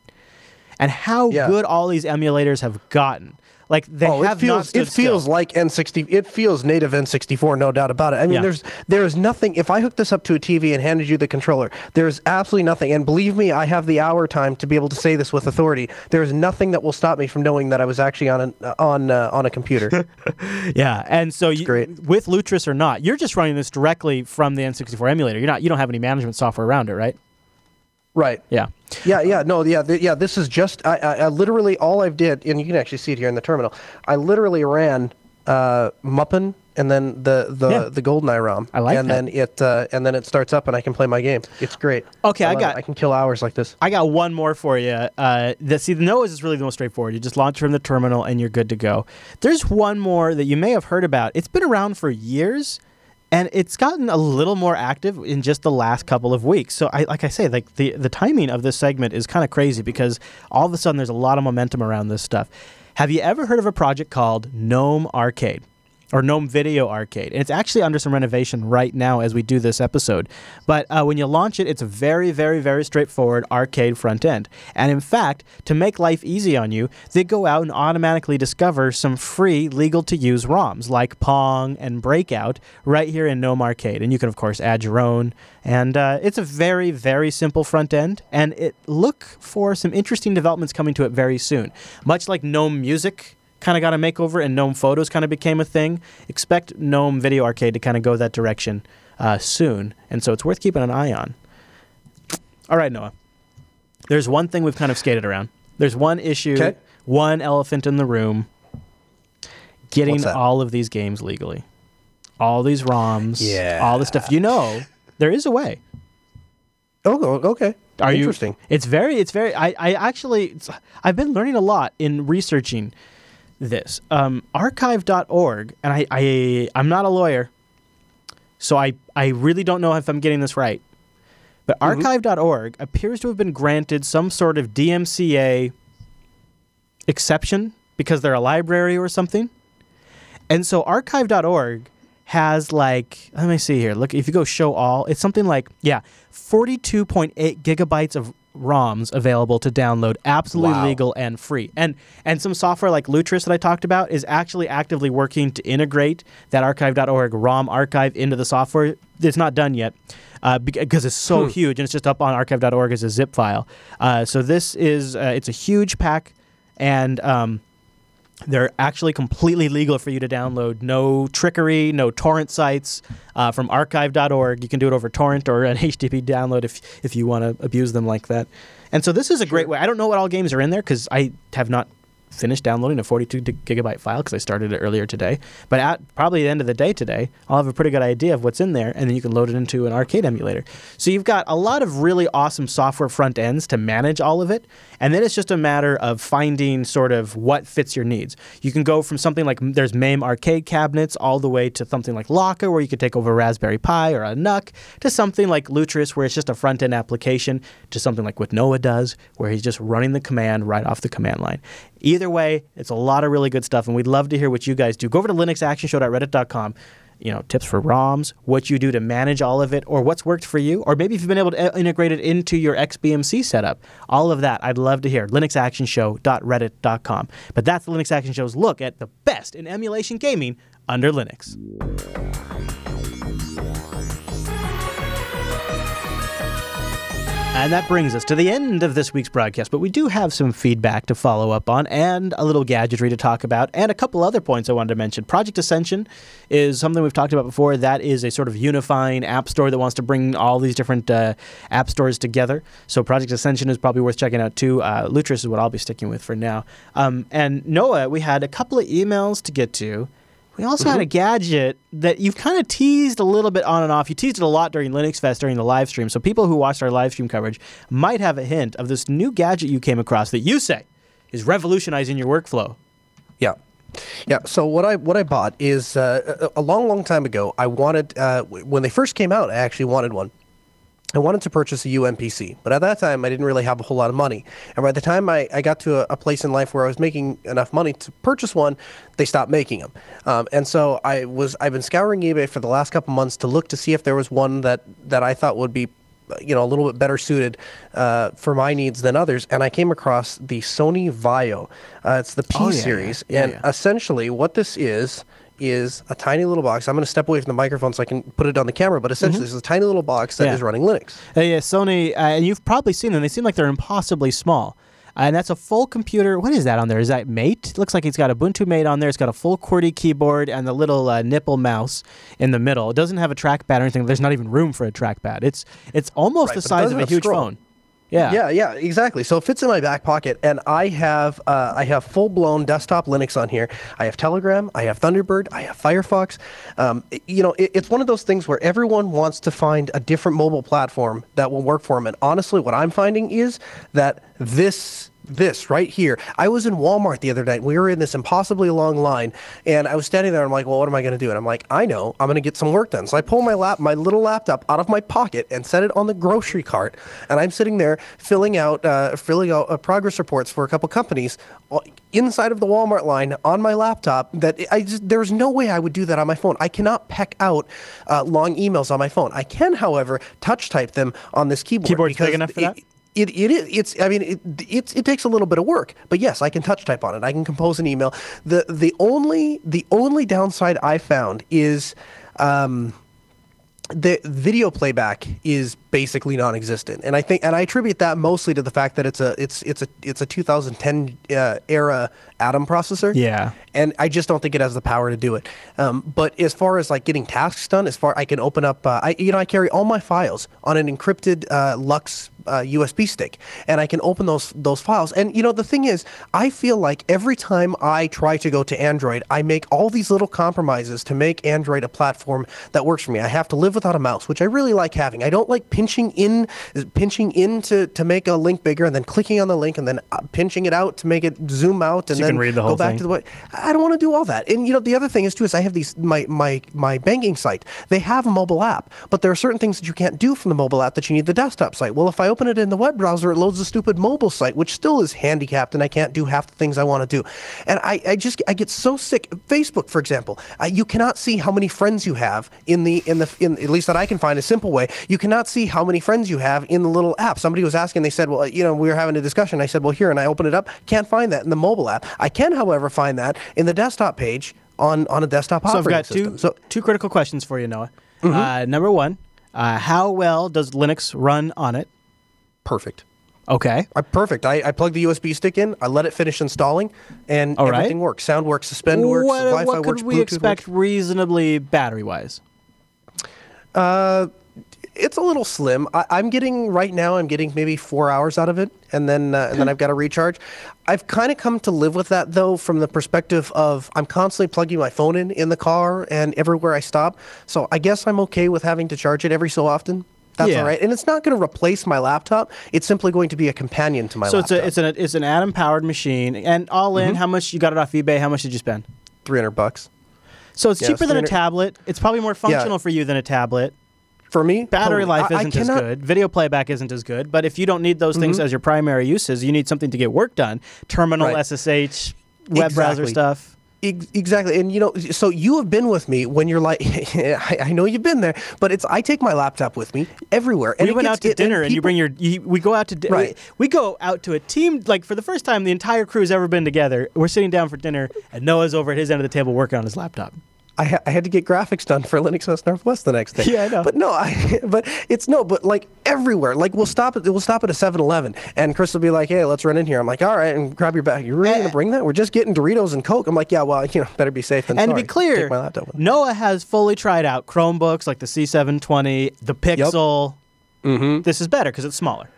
and how Yeah. good all these emulators have gotten. Like they oh, have it feels not it feels still. like N60. It feels native N64, no doubt about it. I mean, Yeah. there's there is nothing. If I hooked this up to a TV and handed you the controller, there is absolutely nothing. And believe me, I have the hour time to be able to say this with authority. There is nothing that will stop me from knowing that I was actually on an, on uh, on a computer. Yeah, and so you, with Lutris or not, you're just running this directly from the N64 emulator. You're not. You don't have any management software around it, right? right. Yeah. Yeah, yeah, no, yeah, th- yeah. This is just I, I, I literally all I've did, and you can actually see it here in the terminal. I literally ran uh, Mupen and then the the Yeah. the GoldenEye ROM. I like and that. then it uh, and then it starts up and I can play my game. It's great. Okay, I it. got- I can kill hours like this. I got one more for you. Uh, the, see, the Noah's is really the most straightforward. You just launch from the terminal and you're good to go. There's one more that you may have heard about. It's been around for years, and it's gotten a little more active in just the last couple of weeks. So, I, like I say, like the the timing of this segment is kind of crazy because all of a sudden there's a lot of momentum around this stuff. Have you ever heard of a project called Gnome Arcade? Or Gnome Video Arcade. And it's actually under some renovation right now as we do this episode. But uh, when you launch it, it's a very, very, very straightforward arcade front end. And in fact, to make life easy on you, they go out and automatically discover some free legal to use ROMs like Pong and Breakout right here in Gnome Arcade. And you can, of course, add your own. And uh, it's a very, very simple front end. And it look for some interesting developments coming to it very soon. Much like Gnome Music kind of got a makeover and Gnome Photos kind of became a thing. Expect Gnome Video Arcade to kind of go that direction uh, soon, and so it's worth keeping an eye on. All right, Noah. There's one thing we've kind of skated around. There's one issue, 'Kay. one elephant in the room. Getting all of these games legally, all these ROMs, Yeah. all this stuff. You know, there is a way. Oh, okay. Are Interesting. You, it's very, it's very. I, I actually, I've been learning a lot in researching this. Um, archive.org, and I, I, I'm not a lawyer, so I, I really don't know if I'm getting this right. But Mm-hmm. archive.org appears to have been granted some sort of DMCA exception because they're a library or something. And so archive.org has like, let me see here. Look, if you go show all, it's something like, yeah, 42.8 gigabytes of ROMs available to download, absolutely Wow. legal and free. And and some software like Lutris that I talked about is actually actively working to integrate that archive.org ROM archive into the software. It's not done yet uh, because it's so huge and it's just up on archive.org as a zip file. Uh, so this is uh, it's a huge pack and um, they're actually completely legal for you to download. No trickery, no torrent sites uh, from archive.org. You can do it over torrent or an HTTP download if, if you want to abuse them like that. And so this is a great way. I don't know what all games are in there because I have not finished downloading a 42 gigabyte file because I started it earlier today. But at probably the end of the day today, I'll have a pretty good idea of what's in there, and then you can load it into an arcade emulator. So you've got a lot of really awesome software front ends to manage all of it, and then it's just a matter of finding sort of what fits your needs. You can go from something like there's MAME arcade cabinets all the way to something like Lakka, where you could take over Raspberry Pi or a NUC, to something like Lutris, where it's just a front end application, to something like what Noah does, where he's just running the command right off the command line. Either way, it's a lot of really good stuff, and we'd love to hear what you guys do. Go over to linuxactionshow.reddit.com. You know, tips for ROMs, what you do to manage all of it, or what's worked for you, or maybe if you've been able to integrate it into your XBMC setup. All of that, I'd love to hear. linuxactionshow.reddit.com. But that's the Linux Action Show's look at the best in emulation gaming under Linux. And that brings us to the end of this week's broadcast, but we do have some feedback to follow up on and a little gadgetry to talk about and a couple other points I wanted to mention. Project Ascension is something we've talked about before. That is a sort of unifying app store that wants to bring all these different uh, app stores together. So Project Ascension is probably worth checking out too. Uh, Lutris is what I'll be sticking with for now. Um, and Noah, we had a couple of emails to get to. We also had a gadget that you've kind of teased a little bit on and off. You teased it a lot during Linux Fest during the live stream. So people who watched our live stream coverage might have a hint of this new gadget you came across that you say is revolutionizing your workflow. Yeah. Yeah. So what I what I bought is uh, a a long, long time ago. I wanted uh, when they first came out. I actually wanted one. I wanted to purchase a UMPC, but at that time I didn't really have a whole lot of money. And by the time I, I got to a, a place in life where I was making enough money to purchase one, they stopped making them. Um, and so I was I've been scouring eBay for the last couple months to look to see if there was one that that I thought would be you know a little bit better suited uh, for my needs than others and i came across the sony VAIO uh, it's the p Oh, yeah, series Yeah, and yeah. essentially what this is is a tiny little box i'm going to step away from the microphone so i can put it on the camera but essentially this is a tiny little box that is Mm-hmm. Yeah. running linux Uh, yeah, Sony, uh, and you've probably seen them. They seem like they're impossibly small. Uh, and that's a full computer. What is that on there? Is that Mate? It looks like it's got Ubuntu Mate on there. It's got a full QWERTY keyboard and the little uh, nipple mouse in the middle. It doesn't have a trackpad or anything. There's not even room for a trackpad. It's it's almost Right, the size of a huge scroll. phone. Yeah. Yeah, yeah, exactly. So it fits in my back pocket, and I have uh, I have full blown desktop Linux on here. I have Telegram, I have Thunderbird, I have Firefox. Um, it- you know, it, it's one of those things where everyone wants to find a different mobile platform that will work for them. And honestly, what I'm finding is that this this right here. I was in Walmart the other night. We were in this impossibly long line, and I was standing there. I'm like, well, what am I going to do? And I'm like, I know, I'm going to get some work done. So I pull my lap, my little laptop out of my pocket and set it on the grocery cart, and I'm sitting there filling out, uh, filling out uh, progress reports for a couple companies uh, inside of the Walmart line on my laptop. That I just there's no way I would do that on my phone. I cannot peck out uh, long emails on my phone. I can, however, touch type them on this keyboard. Keyboard's big enough for that? it, it is it's I mean it, it's it takes a little bit of work, but yes, I can touch type on it. I can compose an email. the The only the only downside I found is um, the video playback is basically non-existent, and I think and I attribute that mostly to the fact that it's a it's it's a it's a 2010 uh, era Atom processor. Yeah. and I just don't think it has the power to do it. Um, but as far as like getting tasks done, as far I can open up, uh, I you know I carry all my files on an encrypted uh, LUKS uh, USB stick, and I can open those those files. And you know the thing is, I feel like every time I try to go to Android, I make all these little compromises to make Android a platform that works for me. I have to live without a mouse, which I really like having. I don't like pinching in, pinching in to, to make a link bigger, and then clicking on the link, and then uh, pinching it out to make it zoom out, and you then read the go back thing. to the what I don't want to do all that. And you know, the other thing is too is I have these my my my banking site. They have a mobile app, but there are certain things that you can't do from the mobile app that you need the desktop site. Well, if I open it in the web browser, it loads the stupid mobile site, which still is handicapped, and I can't do half the things I want to do. And I, I just I get so sick. Facebook, for example, uh, you cannot see how many friends you have in the in the in at least that I can find a simple way. You cannot see how many friends you have in the little app. Somebody was asking. They said, well, you know, we were having a discussion. I said, well, here, and I open it up. Can't find that in the mobile app. I can, however, find that in the desktop page on on a desktop So I've operating got two. So Mm-hmm. two critical questions for you, Noah. Uh, number one, uh, how well does Linux run on it? perfect. Okay. I, perfect. I, I plug the USB stick in. I let it finish installing, and All right. everything works. Sound works. Suspend works. what Wi-Fi what works. could we Bluetooth expect works. reasonably battery wise? It's a little slim. I, I'm getting right now. I'm getting maybe four hours out of it, and then uh, and then I've got to recharge. I've kind of come to live with that though, from the perspective of I'm constantly plugging my phone in in the car and everywhere I stop. So I guess I'm okay with having to charge it every so often. That's Yeah. all right, and it's not going to replace my laptop. It's simply going to be a companion to my laptop. So it's a it's an it's an atom powered machine, and all Mm-hmm. in, how much you got it off eBay? How much did you spend? three hundred bucks So it's Yeah, cheaper than a tablet. It's probably more functional for you than a tablet. For me. Battery life I- I isn't as cannot- good. Video playback isn't as good. But if you don't need those things mm-hmm. as your primary uses, you need something to get work done. Terminal, Right. SSH, web browser stuff. Exactly, and you know, so you have been with me when you're like, I, I know you've been there, but it's I take my laptop with me everywhere. And we went gets- out to it- dinner, and, you bring your. You, we go out to dinner. Right. We, we go out to a team like for the first time the entire crew's ever been together. We're sitting down for dinner, and Noah's over at his end of the table working on his laptop. I, ha- I had to get graphics done for Linux Fest Northwest the next day. Yeah, I know. But no, I but it's no, but like everywhere. Like we'll stop at we'll stop at a 7-Eleven and Chris will be like, "Hey, let's run in here." I'm like, "All right," and grab your bag. You really gonna bring that? We're just getting Doritos and Coke. I'm like, "Yeah, well, you know, better be safe than And sorry. to be clear, my laptop. Noah has fully tried out Chromebooks like the C720, the Pixel. Mm-hmm. This is better because it's smaller.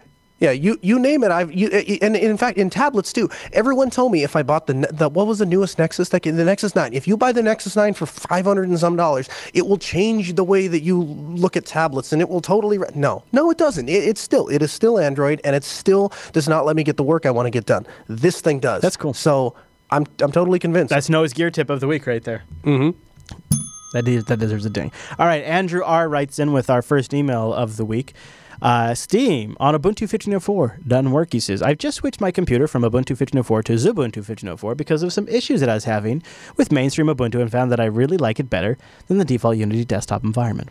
Yeah, you you name it. I've you and in fact in tablets too. Everyone told me if I bought the the what was the newest Nexus like the Nexus Nine. If you buy the Nexus Nine for five hundred and some dollars, it will change the way that you look at tablets, and it will totally re- no no it doesn't. It, it's still it is still Android, and it still does not let me get the work I want to get done. This thing does. That's cool. So I'm I'm totally convinced. That's Noah's gear tip of the week right there. Mm-hmm. That, de- that deserves a ding. All right, Andrew R. writes in with our first email of the week. Uh, Steam on Ubuntu 15.04 doesn't work, he says. I've just switched my computer from Ubuntu 15.04 to Xubuntu 15.04 because of some issues that I was having with mainstream Ubuntu and found that I really like it better than the default Unity desktop environment.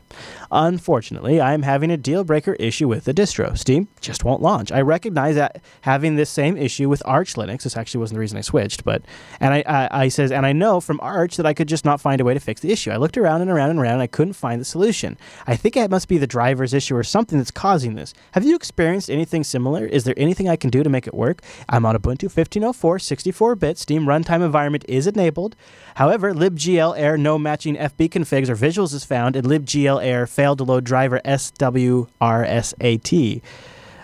Unfortunately, I am having a deal breaker issue with the distro. Steam just won't launch. I recognize that having this same issue with Arch Linux, this actually wasn't the reason I switched, but, and I, I, I says, and I know from Arch that I could just not find a way to fix the issue. I looked around and around and around and I couldn't find the solution. I think it must be the driver's issue or something that's causing this. Have you experienced anything similar? Is there anything I can do to make it work? I'm on Ubuntu 1504, 64-bit. Steam runtime environment is enabled. However, libgl error no matching FB configs or visuals is found, and libgl error failed to load driver swrast.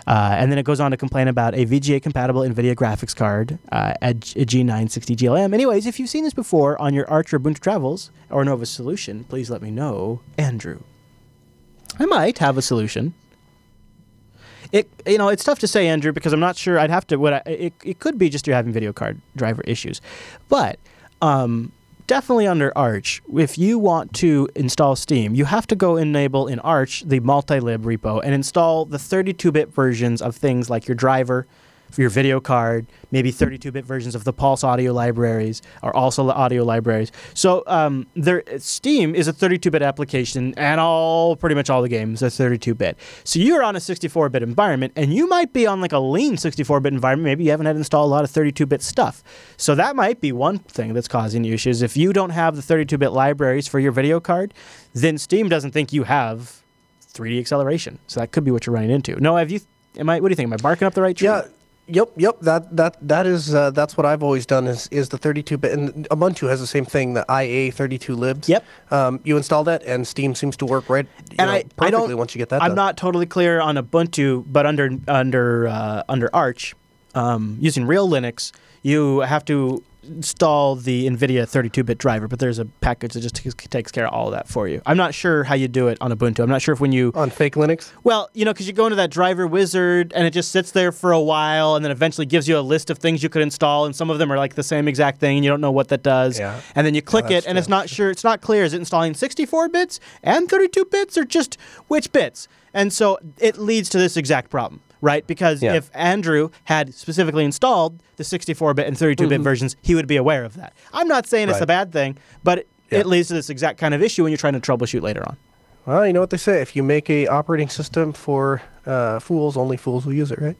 Uh, and then it goes on to complain about a VGA compatible NVIDIA graphics card uh, at G- G960 GLM. Anyways, if you've seen this before on your Arch or Ubuntu Travels or Nova solution, please let me know, Andrew. I might have a solution. It you know it's tough to say, Andrew, because I'm not sure. I'd have to. What I, it it could be just you're having video card driver issues, but um, definitely under Arch, if you want to install Steam, you have to go enable in Arch the multi-lib repo and install the 32-bit versions of things like your driver for your video card, maybe 32-bit versions of the Pulse audio libraries or also the audio libraries. So um, there, Steam is a 32-bit application, and all pretty much all the games are 32-bit. So you're on a 64-bit environment, and you might be on like a lean 64-bit environment. Maybe you haven't had to install a lot of 32-bit stuff. So that might be one thing that's causing you issues. If you don't have the 32-bit libraries for your video card, then Steam doesn't think you have 3D acceleration. So that could be what you're running into. No, have you? Am I? What do you think? Am I barking up the right tree? Yeah. Yep, yep. That that that is uh, that's what I've always done is is the 32 bit and Ubuntu has the same thing, the IA 32 libs. Yep. Um, you install that and Steam seems to work right and know, I, I perfectly don't. once you get that I'm done. not totally clear on Ubuntu, but under under uh, under Arch, um, using real Linux, you have to install the NVIDIA 32-bit driver. But there's a package that just takes, takes care of all of that for you. I'm not sure how you do it on Ubuntu. I'm not sure if when you on fake Linux. well, you know, because you go into that driver wizard and it just sits there for a while and then eventually gives you a list of things you could install. And some of them are like the same exact thing and you don't know what that does. Yeah. And then you click that's it and it's not sure, it's not clear. Is it installing 64 bits and 32 bits or just which bits? And so it leads to this exact problem. Right, because Yeah. if Andrew had specifically installed the 64-bit and 32-bit versions, he would be aware of that. I'm not saying it's a Mm-hmm. Bad thing, but it, Yeah. it leads to this exact kind of issue when you're trying to troubleshoot later on. Well, you know what they say: if you make a operating system for uh, fools, only fools will use it, right?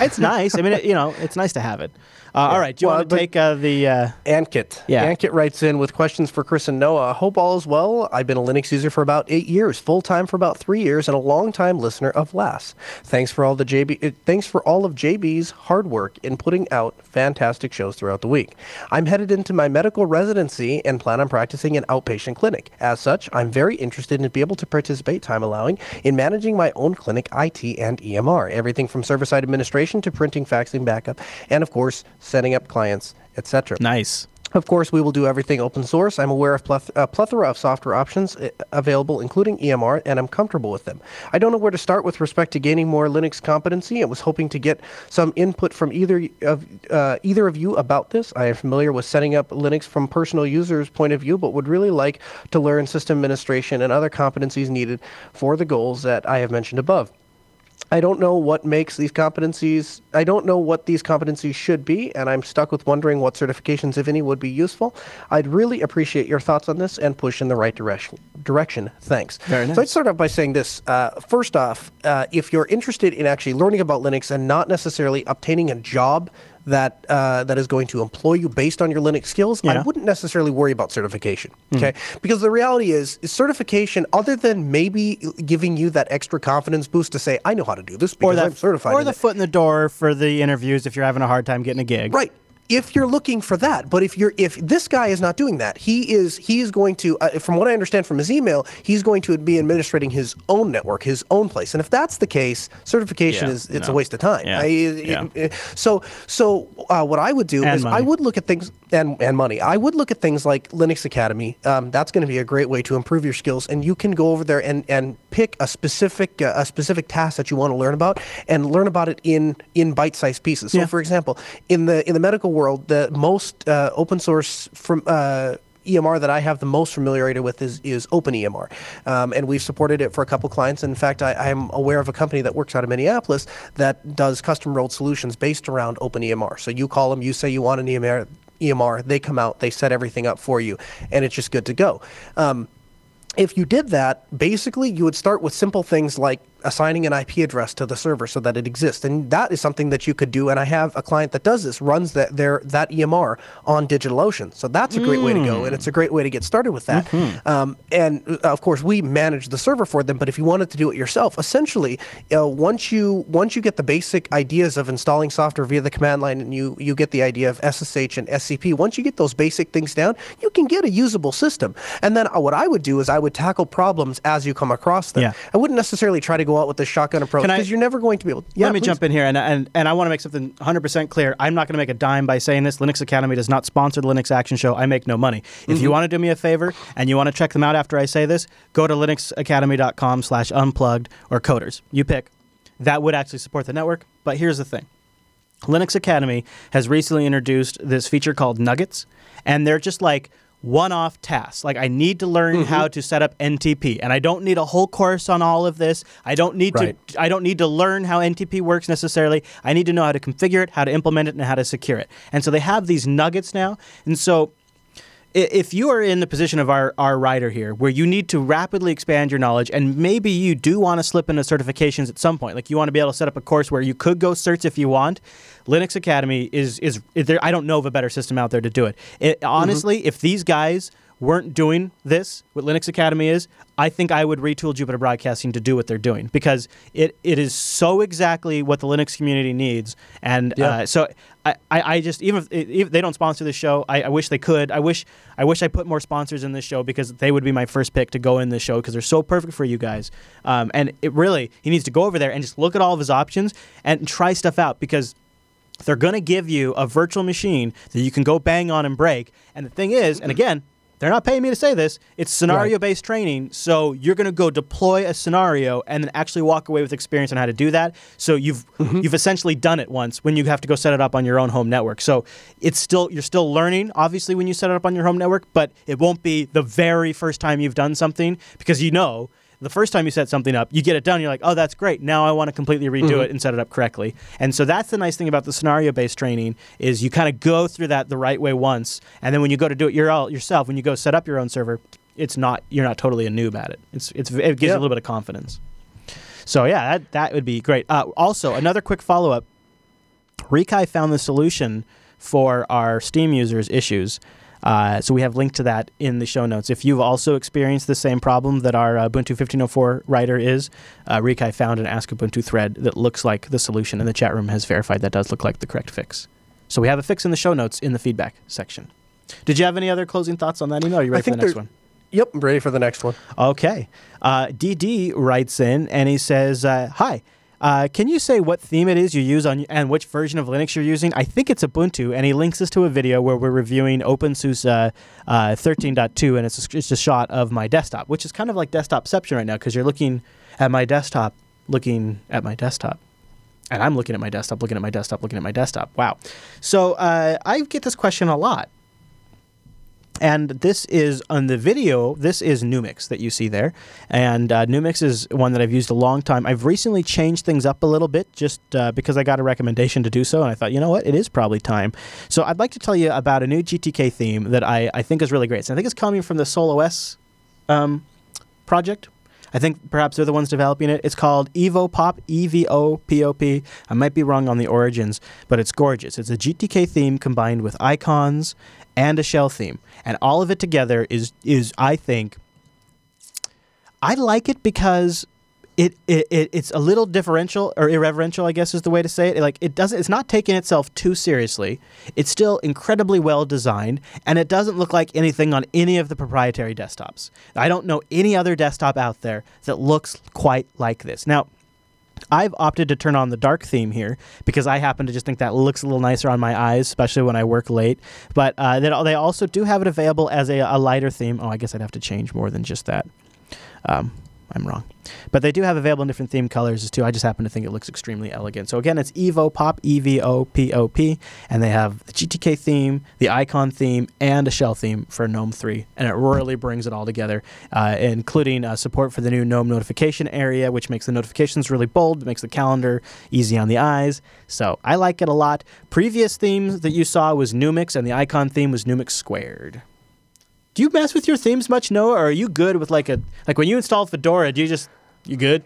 It's nice. I mean, it, you know, it's nice to have it. Uh, All right. Do you Well, want to take uh, the? Uh, Ankit. Yeah. Ankit writes in with questions for Chris and Noah. Hope all is well. I've been a Linux user for about eight years, full time for about three years, and a long time listener of LAS. Thanks for all the JB. uh, Thanks for all of JB's hard work in putting out fantastic shows throughout the week. I'm headed into my medical residency and plan on practicing in outpatient clinic. As such, I'm very interested in be able to participate, time allowing, in managing my own clinic IT and EMR, everything from server-side administration to printing, faxing, backup, and of course, setting up clients, etc. nice. Of course, we will do everything open source. I'm aware of a plethora of software options uh, available, including EMR, and I'm comfortable with them. I don't know where to start with respect to gaining more Linux competency. I was hoping to get some input from either of uh, either of you about this. I am familiar with setting up Linux from personal users' point of view, but would really like to learn system administration and other competencies needed for the goals that I have mentioned above. I don't know what makes these competencies. I don't know what these competencies should be, and I'm stuck with wondering what certifications, if any, would be useful. I'd really appreciate your thoughts on this and push in the right direction. Direction. Thanks. Very So I'd start off by saying this. Uh, first off, uh, if you're interested in actually learning about Linux and not necessarily obtaining a job that uh, that is going to employ you based on your Linux skills, I wouldn't necessarily worry about certification. Okay, because the reality is, is certification, other than maybe giving you that extra confidence boost to say, I know how to do this because or that, I'm certified. or the it." foot in the door for the interviews if you're having a hard time getting a gig. Right. If you're looking for that, but if you're if this guy is not doing that, he is he is going to, uh, from what I understand from his email, he's going to be administrating his own network, his own place. And if that's the case, certification Yeah, is it's no. a waste of time. Yeah, I- yeah. uh, So so uh, what I would do And is I would look at things and and money. I would look at things like Linux Academy. Um, that's going to be a great way to improve your skills, and you can go over there and and pick a specific uh, a specific task that you want to learn about and learn about it in in bite-sized pieces. So Yeah. for example, in the in the medical world, the most uh, open source from uh, EMR that I have the most familiarity with is is OpenEMR, um, and we've supported it for a couple clients. In fact, I, I'm aware of a company that works out of Minneapolis that does custom rolled solutions based around OpenEMR. So you call them, you say you want an EMR. EMR, they come out, they set everything up for you, and it's just good to go. Um, if you did that, basically you would start with simple things like assigning an IP address to the server so that it exists, and that is something that you could do. And I have a client that does this, runs that their that EMR on DigitalOcean, so that's a great way to go, and it's a great way to get started with that. Um, and uh, of course, we manage the server for them. But if you wanted to do it yourself, essentially, uh, once you once you get the basic ideas of installing software via the command line, and you you get the idea of SSH and SCP, once you get those basic things down, you can get a usable system. And then uh, what I would do is I would tackle problems as you come across them. Yeah. I wouldn't necessarily try to go out with the shotgun approach because you're never going to be able. To. Let me jump in here, and, and, and I want to make something 100% clear. I'm not going to make a dime by saying this. Linux Academy does not sponsor the Linux Action Show. I make no money. If Mm-hmm. you want to do me a favor and you want to check them out after I say this, go to linuxacademy.com slash unplugged or coders. You pick. That would actually support the network. But here's the thing. Linux Academy has recently introduced this feature called Nuggets, and they're just like one-off tasks. Like I need to learn how mm-hmm. to set up NTP, and I don't need a whole course on all of this. I don't need Right. to I don't need to learn how NTP works necessarily. I need to know how to configure it, how to implement it, and how to secure it. And so they have these nuggets now. And so if you are in the position of our, our writer here, where you need to rapidly expand your knowledge, and maybe you do want to slip into certifications at some point, like you want to be able to set up a course where you could go certs if you want, Linux Academy is is is there. I don't know of a better system out there to do it. it honestly, if these guys weren't doing this, what Linux Academy is, I think I would retool Jupiter Broadcasting to do what they're doing because it, it is so exactly what the Linux community needs. And Yeah. uh, so I, I, I just even if, if they don't sponsor the show, I, I wish they could. I wish I wish I put more sponsors in this show because they would be my first pick to go in this show because they're so perfect for you guys. Um, and it really he needs to go over there and just look at all of his options and try stuff out because they're going to give you a virtual machine that you can go bang on and break. And the thing is, and mm-hmm. again, they're not paying me to say this. It's scenario based training. So you're going to go deploy a scenario and then actually walk away with experience on how to do that. So you've mm-hmm. you've essentially done it once when you have to go set it up on your own home network. So it's still you're still learning obviously when you set it up on your home network, but it won't be the very first time you've done something because you know the first time you set something up, you get it done. You're like, oh, that's great. Now I want to completely redo it and set it up correctly. And so that's the nice thing about the scenario-based training is you kind of go through that the right way once, and then when you go to do it your yourself, when you go set up your own server, it's not you're not totally a noob at it. It's it's it gives you a little bit of confidence. So yeah, that that would be great. Uh, also, another quick follow-up. Rekai found the solution for our Steam users' issues. Uh, so we have linked to that in the show notes. If you've also experienced the same problem that our uh, Ubuntu 1504 writer is, uh, Rekai found an Ask Ubuntu thread that looks like the solution, and the chat room has verified that does look like the correct fix. So we have a fix in the show notes in the feedback section. Did you have any other closing thoughts on that email? Are you ready for the next one? Yep, I'm ready for the next one. Okay. Uh, DD writes in and he says, uh, Hi. Uh, can you say what theme it is you use on and which version of Linux you're using? I think it's Ubuntu, and he links us to a video where we're reviewing OpenSUSE uh, 13.2, and it's a, it's a shot of my desktop, which is kind of like desktopception right now because you're looking at my desktop, looking at my desktop. And I'm looking at my desktop, looking at my desktop, looking at my desktop. Wow. So uh, I get this question a lot. And this is on the video. This is Numix that you see there, and uh, Numix is one that I've used a long time. I've recently changed things up a little bit, just uh, because I got a recommendation to do so, and I thought, you know what, it is probably time. So I'd like to tell you about a new GTK theme that I, I think is really great. So I think it's coming from the Solus um, project. I think perhaps they're the ones developing it. It's called Evo Pop, E V O P O P. I might be wrong on the origins, but it's gorgeous. It's a GTK theme combined with icons and a shell theme, and all of it together is is I think I like it because it, it, it it's a little differential or irreverential, I guess is the way to say it. Like it doesn't it's not taking itself too seriously. It's still incredibly well designed and it doesn't look like anything on any of the proprietary desktops. I don't know any other desktop out there that looks quite like this. Now, I've opted to turn on the dark theme here because I happen to just think that looks a little nicer on my eyes, especially when I work late. But uh, they also do have it available as a, a lighter theme. Oh, I guess I'd have to change more than just that. Um, I'm wrong. But they do have available in different theme colors too. I just happen to think it looks extremely elegant. So again, it's Evo Pop, E V O P O P, and they have the GTK theme, the icon theme, and a shell theme for GNOME 3, and it really brings it all together, uh, including uh, support for the new GNOME notification area, which makes the notifications really bold, makes the calendar easy on the eyes. So I like it a lot. Previous themes that you saw was Numix, and the icon theme was Numix Squared. Do you mess with your themes much, Noah, or are you good with like a like when you install Fedora? Do you just you good?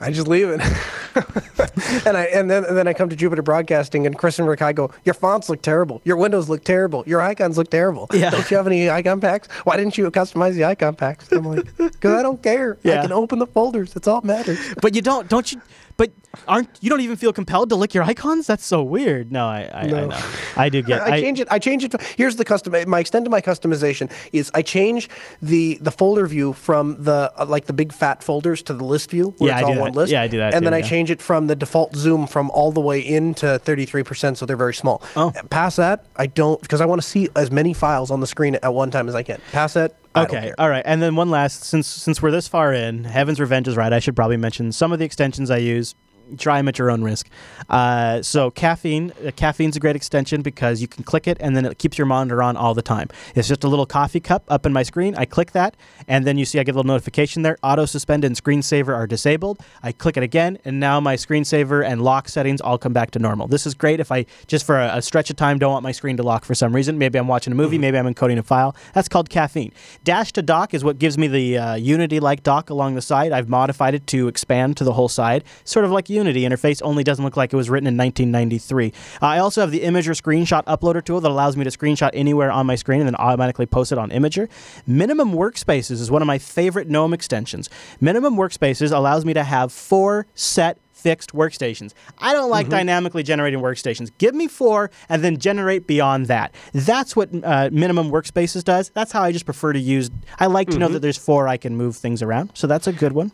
I just leave it. and I and then and then I come to Jupiter Broadcasting and Chris and Rick I go, Your fonts look terrible. Your windows look terrible. Your icons look terrible. Yeah. Don't you have any icon packs? Why didn't you customize the icon packs? I'm like, Because I don't care. Yeah. I can open the folders. That's all that matters. But you don't, don't you? But aren't you don't even feel compelled to lick your icons? That's so weird. No, I, I, I know. I do get. I, change it. I change it. To, here's the custom. My extent of my customization is I change the the folder view from the uh, like the big fat folders to the list view where Yeah, it's I all one that. list. Yeah, I do that And then too, I yeah. change it from the default zoom from all the way into 33 percent, so they're very small. Oh. Past that, I don't because I want to see as many files on the screen at one time as I can. Past that, I Okay, all right, and then one last since since we're this far in, Heaven's Revenge is right. I should probably mention some of the extensions I use. Try them at your own risk. Uh, so caffeine, uh, caffeine's a great extension because you can click it and then it keeps your monitor on all the time. It's just a little coffee cup up in my screen. I click that, and then you see I get a little notification there. Auto suspend and screensaver are disabled. I click it again, and now my screensaver and lock settings all come back to normal. This is great if I just for a, a stretch of time don't want my screen to lock for some reason. Maybe I'm watching a movie, maybe I'm encoding a file. That's called caffeine. Dash to dock is what gives me the uh, Unity-like dock along the side. I've modified it to expand to the whole side, sort of like Unity interface, only doesn't look like it was written in 1993. Uh, I also have the Imgur screenshot uploader tool that allows me to screenshot anywhere on my screen and then automatically post it on Imgur. Minimum Workspaces is one of my favorite GNOME extensions. Minimum Workspaces allows me to have four set fixed workstations. I don't like dynamically generating workstations. Give me four and then generate beyond that. That's what uh, minimum workspaces does. That's how I just prefer to use. I like to know that there's four I can move things around. So that's a good one.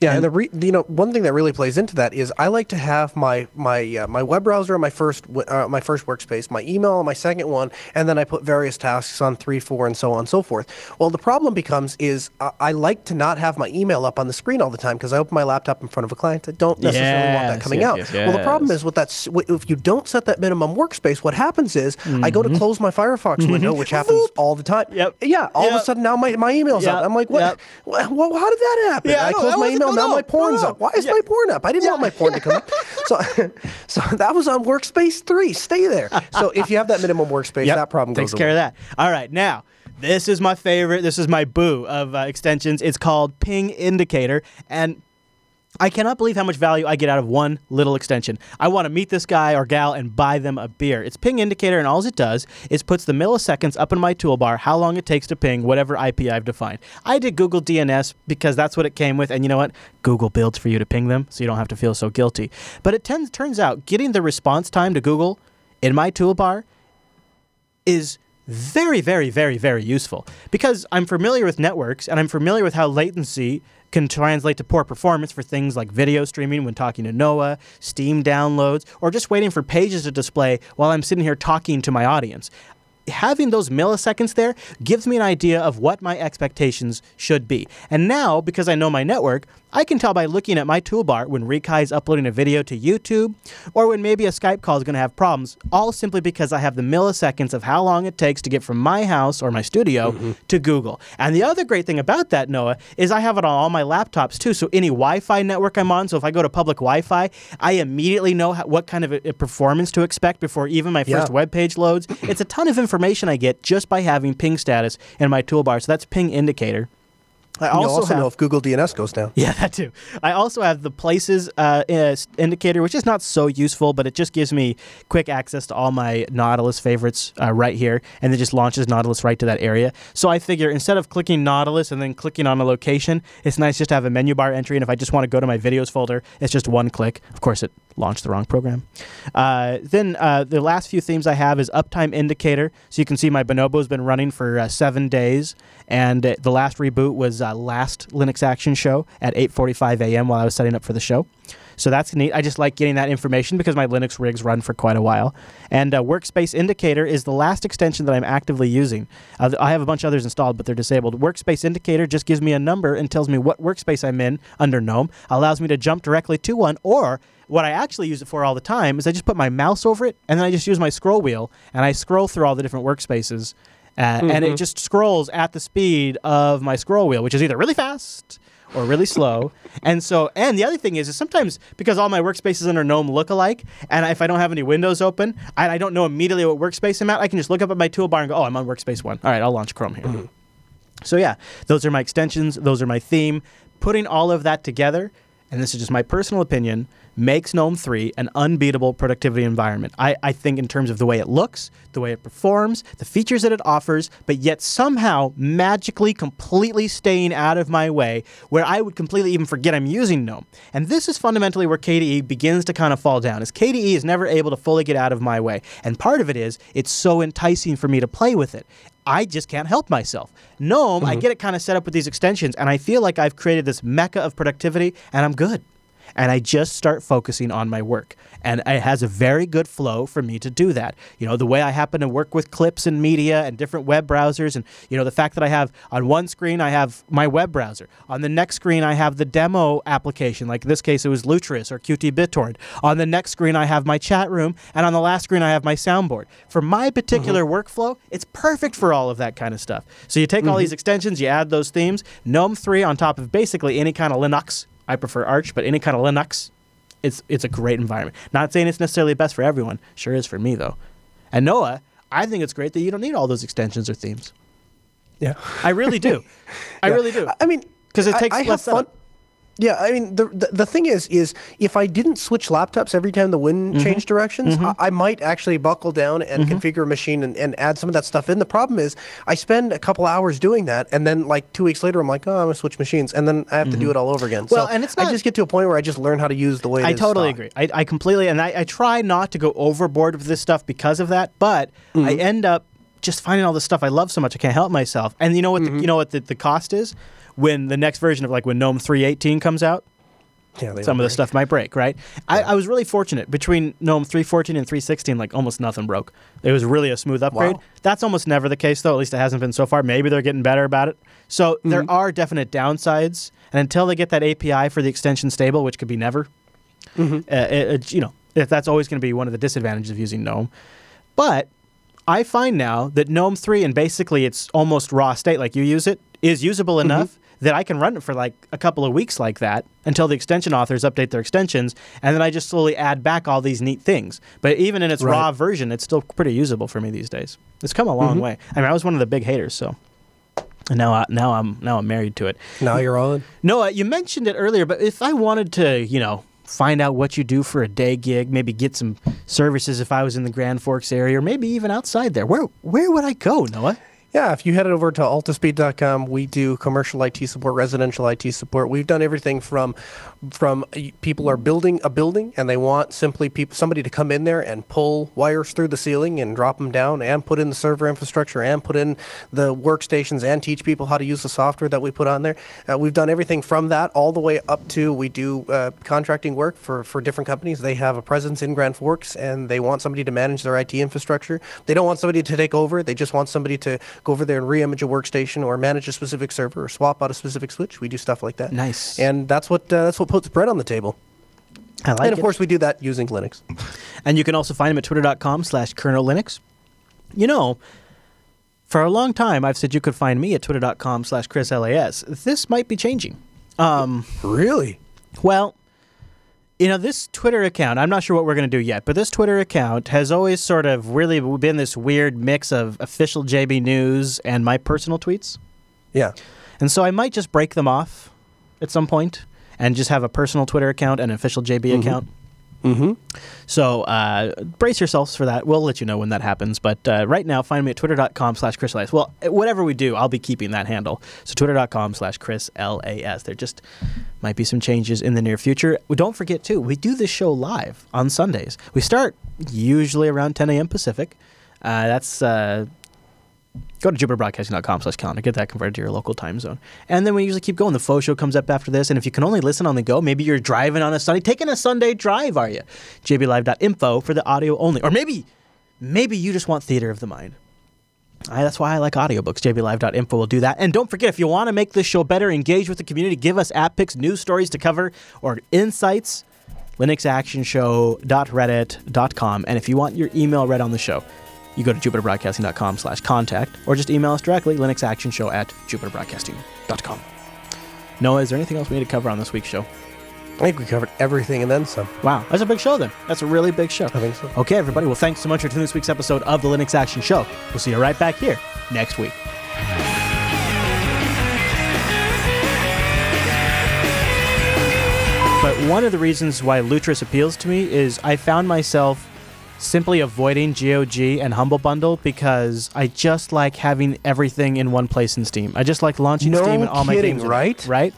Yeah, and the re- you know one thing that really plays into that is I like to have my my uh, my web browser on my first uh, my first workspace, my email on my second one, and then I put various tasks on three, four, and so on and so forth. Well, the problem becomes is I, I like to not have my email up on the screen all the time because I open my laptop in front of a client. I don't necessarily want that coming yes, out. yes, Well, the problem is with that if you don't set that minimum workspace, what happens is I Mm-hmm. go to close my Firefox window, which happens all the time. Yep. Yeah. All of a sudden now my, my email's Yep. up. I'm like, what? Yep. Wha- how did that happen? Yeah, I I know. close That my email. No, now no, my porn's no, up. Why is Yeah. my porn up? I didn't want my porn to come up. So, so that was on workspace three. Stay there. So if you have that minimum workspace, Yep, that problem takes goes care away. of that. All right, now this is my favorite. This is my boo of uh, extensions. It's called Ping Indicator, and I cannot believe how much value I get out of one little extension. I want to meet this guy or gal and buy them a beer. It's Ping Indicator, and all it does is puts the milliseconds up in my toolbar, how long it takes to ping whatever IP I've defined. I did Google DNS because that's what it came with, and you know what? Google builds for you to ping them, so you don't have to feel so guilty. But it tends, turns out getting the response time to Google in my toolbar is very, very, very, very useful because I'm familiar with networks and I'm familiar with how latency can translate to poor performance for things like video streaming when talking to Noah, Steam downloads, or just waiting for pages to display while I'm sitting here talking to my audience. Having those milliseconds there gives me an idea of what my expectations should be. And now, because I know my network, I can tell by looking at my toolbar when Rikai is uploading a video to YouTube or when maybe a Skype call is going to have problems, all simply because I have the milliseconds of how long it takes to get from my house or my studio mm-hmm. to Google. And the other great thing about that, Noah, is I have it on all my laptops too. So any Wi Fi network I'm on, so if I go to public Wi Fi, I immediately know how, what kind of a, a performance to expect before even my first Yeah. web page loads. It's a ton of information I get just by having ping status in my toolbar. So that's ping indicator. I also also have- know if Google DNS goes down. Yeah, that too. I also have the places uh, uh, indicator, which is not so useful, but it just gives me quick access to all my Nautilus favorites uh, right here, and it just launches Nautilus right to that area. So I figure instead of clicking Nautilus and then clicking on a location, it's nice just to have a menu bar entry. And if I just want to go to my videos folder, it's just one click. Of course, it launched the wrong program. Uh, then uh, the last few themes I have is uptime indicator. So you can see my Bonobo's been running for uh, seven days, and uh, the last reboot was uh, last Linux Action Show at 8:45 a.m. while I was setting up for the show. So that's neat. I just like getting that information because my Linux rigs run for quite a while. And uh, Workspace Indicator is the last extension that I'm actively using. Uh, I have a bunch of others installed, but they're disabled. Workspace Indicator just gives me a number and tells me what workspace I'm in under GNOME, allows me to jump directly to one, or what I actually use it for all the time is I just put my mouse over it and then I just use my scroll wheel and I scroll through all the different workspaces. Uh, And it just scrolls at the speed of my scroll wheel, which is either really fast or really slow. And so, and the other thing is, is sometimes because all my workspaces under GNOME look alike, and if I don't have any windows open, and I don't know immediately what workspace I'm at, I can just look up at my toolbar and go, oh, I'm on workspace one. All right, I'll launch Chrome here. Mm-hmm. So yeah, those are my extensions. Those are my theme. Putting all of that together, and this is just my personal opinion, makes GNOME 3 an unbeatable productivity environment. I, I think in terms of the way it looks, the way it performs, the features that it offers, but yet somehow magically completely staying out of my way where I would completely even forget I'm using GNOME. And this is fundamentally where KDE begins to kind of fall down, is KDE is never able to fully get out of my way. And part of it is it's so enticing for me to play with it. I just can't help myself. GNOME, I mm-hmm. get it kind of set up with these extensions, and I feel like I've created this mecca of productivity, and I'm good. And I just start focusing on my work. And it has a very good flow for me to do that. You know, the way I happen to work with clips and media and different web browsers, and, you know, the fact that I have on one screen, I have my web browser. On the next screen, I have the demo application. Like in this case, it was Lutris or qBittorrent. On the next screen, I have my chat room. And on the last screen, I have my soundboard. For my particular mm-hmm. workflow, it's perfect for all of that kind of stuff. So you take all these mm-hmm. extensions, you add those themes, GNOME 3 on top of basically any kind of Linux. I prefer Arch, but any kind of Linux, it's it's a great environment. Not saying it's necessarily best for everyone. Sure is for me though. And Noah, I think it's great that you don't need all those extensions or themes. Yeah. I really do. I Yeah. really do. I mean, because it I- takes I, less have fun. setup. Yeah, I mean, the, the the thing is, is if I didn't switch laptops every time the wind Mm-hmm. changed directions, I, I might actually buckle down and configure a machine and, and add some of that stuff in. The problem is, I spend a couple hours doing that, and then like two weeks later, I'm like, oh, I'm gonna switch machines, and then I have to do it all over again. Mm-hmm. Well, so and it's not, I just get to a point where I just learn how to use the way. it I totally stock. agree. I, I completely, and I, I try not to go overboard with this stuff because of that, but I Mm-hmm. end up just finding all this stuff I love so much I can't help myself. And you know what? Mm-hmm. The, you know what the, the cost is when the next version of like when GNOME 3.18 comes out. Yeah, Some of the stuff might break, right? I, I was really fortunate between GNOME 3.14 and 3.16. Like almost nothing broke. It was really a smooth upgrade. Wow. That's almost never the case, though. At least it hasn't been so far. Maybe they're getting better about it. So there Mm-hmm. are definite downsides, and until they get that API for the extension stable, which could be never, Mm-hmm. uh, it, it- you know, if that's always going to be one of the disadvantages of using GNOME. But I find now that GNOME 3 and basically its almost raw state, like you use it, is usable Mm-hmm. enough that I can run it for like a couple of weeks like that until the extension authors update their extensions, and then I just slowly add back all these neat things. But even in its Right. raw version, it's still pretty usable for me these days. It's come a long Mm-hmm. way. I mean, I was one of the big haters, so. And now, I, now I'm now I'm married to it. Now you're on. Noah, you mentioned it earlier, but if I wanted to, you know, find out what you do for a day gig, maybe get some services if I was in the Grand Forks area, or maybe even outside there, where where would I go, Noah? Yeah, if you head over to altispeed.com, we do commercial IT support, residential IT support. We've done everything from from uh, people are building a building and they want simply people somebody to come in there and pull wires through the ceiling and drop them down and put in the server infrastructure and put in the workstations and teach people how to use the software that we put on there. Uh, we've done everything from that all the way up to we do uh, contracting work for for different companies. They have a presence in Grand Forks and they want somebody to manage their IT infrastructure. They don't want somebody to take over. They just want somebody to go over there and re-image a workstation or manage a specific server or swap out a specific switch. We do stuff like that. Nice. And that's what uh, that's what puts bread on the table. I like and of it. course, we do that using Linux. And you can also find him at twitter.com slash kernel Linux. You know, for a long time, I've said you could find me at twitter.com slash Chris LAS. This might be changing. Um, Really? Well, you know, this Twitter account, I'm not sure what we're going to do yet, but this Twitter account has always sort of really been this weird mix of official JB News and my personal tweets. Yeah. and so I might just break them off at some point and just have a personal Twitter account and an official JB account. Mm-hmm. So uh, brace yourselves for that. We'll let you know when that happens. But uh, right now, find me at twitter.com slash Chris LAS. Well, whatever we do, I'll be keeping that handle. So twitter.com slash Chris LAS. There just might be some changes in the near future. Don't forget, too, we do this show live on Sundays. We start usually around 10 a.m. Pacific. Uh, that's uh, go to jupiterbroadcasting.com slash calendar. Get that converted to your local time zone. And then we usually keep going. The faux show comes up after this. And if you can only listen on the go maybe you're driving on a sunday. Taking a sunday drive are you? Jblive.info for the audio only. Or maybe maybe you just want theater of the mind. I, that's why I like audiobooks. JBLive.info will do that. And don't forget, if you want to make this show better, engage with the community, give us app picks, news stories to cover, or insights, linuxactionshow.reddit.com. And if you want your email read on the show, you go to jupiterbroadcasting.com slash contact or just email us directly, linuxactionshow at jupiterbroadcasting.com. Noah, is there anything else we need to cover on this week's show? I think we covered everything and then some. Wow, that's a big show then. That's a really big show. I think so. Okay, everybody. Well, thanks so much for tuning this week's episode of the Linux Action Show. We'll see you right back here next week. But one of the reasons why Lutris appeals to me is I found myself simply avoiding GOG and Humble Bundle because I just like having everything in one place in Steam. I just like launching No Steam and all my kidding, games. in it, right? Right.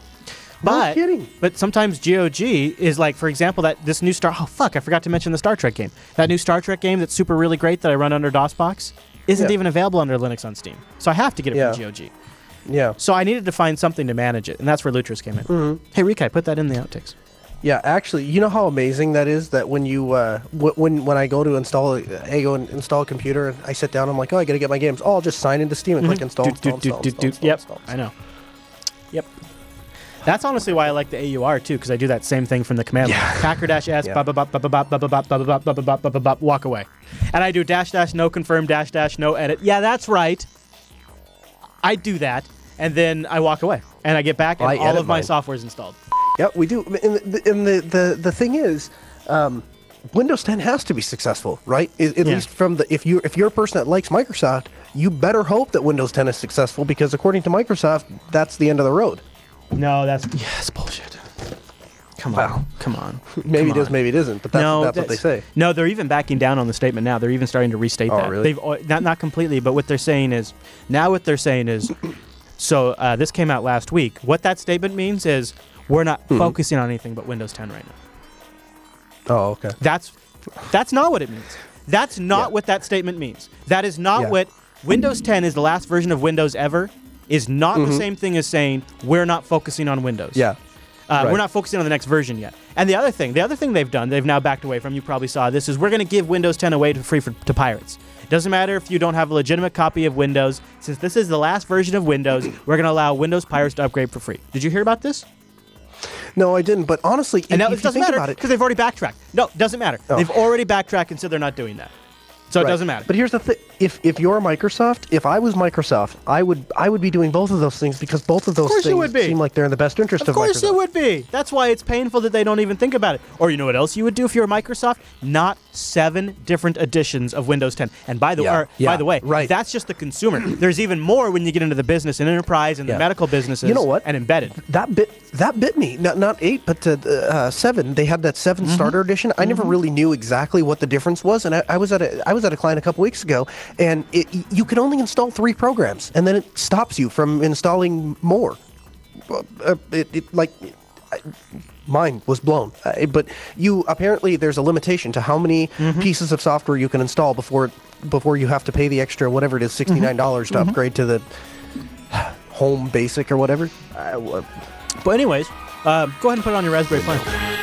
No But kidding. but sometimes GOG is like, for example, that this new Star. Oh fuck! I forgot to mention the Star Trek game. That new Star Trek game that's super really great that I run under DOSBox isn't Yeah. even available under Linux on Steam. So I have to get it Yeah. from GOG. Yeah. So I needed to find something to manage it, and that's where Lutris came in. Mm-hmm. Hey Rikai, put that in the outtakes. Yeah, actually, you know how amazing that is. That when you uh, w- when when I go to install, I go and install a computer, and I sit down, I'm like, oh, I gotta get my games. Oh, I'll just sign into Steam and click install, Mm-hmm. Doot, install, install, install, doot, doot. Yep, install, I know. Yep. That's honestly why I like the AUR too, because I do that same thing from the command line. Packer dash s Yeah. bop bop bop bop bop bop bop bop bop bop bop bop walk away, and I do dash dash no confirm dash dash no edit. Yeah, that's right. I do that, and then I walk away, and I get back, and all of my software is installed. Yep, we do. And the, and the, the, the thing is, um, Windows 10 has to be successful, right? At, at Yeah. least from the if you if you're a person that likes Microsoft, you better hope that Windows 10 is successful because according to Microsoft, that's the end of the road. No, that's yeah, it's bullshit. Come on, Wow. come on. Maybe Come it is, on. maybe it isn't, but that's, no, that's, what they say. No, they're even backing down on the statement now. They're even starting to restate Oh, that. really? They've not not completely, but what they're saying is now what they're saying is so uh, this came out last week. What that statement means is we're not Hmm. focusing on anything but Windows 10 right now. Oh, okay. That's that's not what it means. That's not Yeah. what that statement means. That is not Yeah. what Windows 10 is the last version of Windows ever. Is not the same thing as saying we're not focusing on Windows. Mm-hmm. Yeah. Uh, We're not focusing on the next version yet. And the other thing, the other thing they've done, they've now backed away from. You probably saw this is we're going to give Windows 10 away to free for, to pirates. It doesn't matter if you don't have a legitimate copy of Windows. Since this is the last version of Windows, we're going to allow Windows pirates to upgrade for free. Did you hear about this? No, I didn't. But honestly, And now it doesn't matter because they've already backtracked. No, it doesn't matter. Oh. They've already backtracked and said they're not doing that. So it doesn't matter. But here's the thing: if if you're Microsoft, if I was Microsoft, I would I would be doing both of those things because both of those you things would be. seem like they're in the best interest of, Of course Microsoft. it would be. That's why it's painful that they don't even think about it. Or you know what else you would do if you're Microsoft? Not seven different editions of Windows 10. And by the Yeah, or, by the way, right. that's just the consumer. There's even more when you get into the business and enterprise and the medical businesses. You know what? And embedded. That bit that bit me. Not not eight, but uh, uh, seven. They had that 7 Mm-hmm. starter edition. I never really knew exactly what the difference was, and I, I was at a I was at a client a couple weeks ago, and it, you can only install three programs, and then it stops you from installing more. Uh, it, it like. Mine was blown, uh, but you apparently there's a limitation to how many Mm-hmm. pieces of software you can install before before you have to pay the extra whatever it is sixty nine dollars Mm-hmm. to upgrade to the home basic or whatever. Uh, But anyways, uh, go ahead and put it on your Raspberry Pi.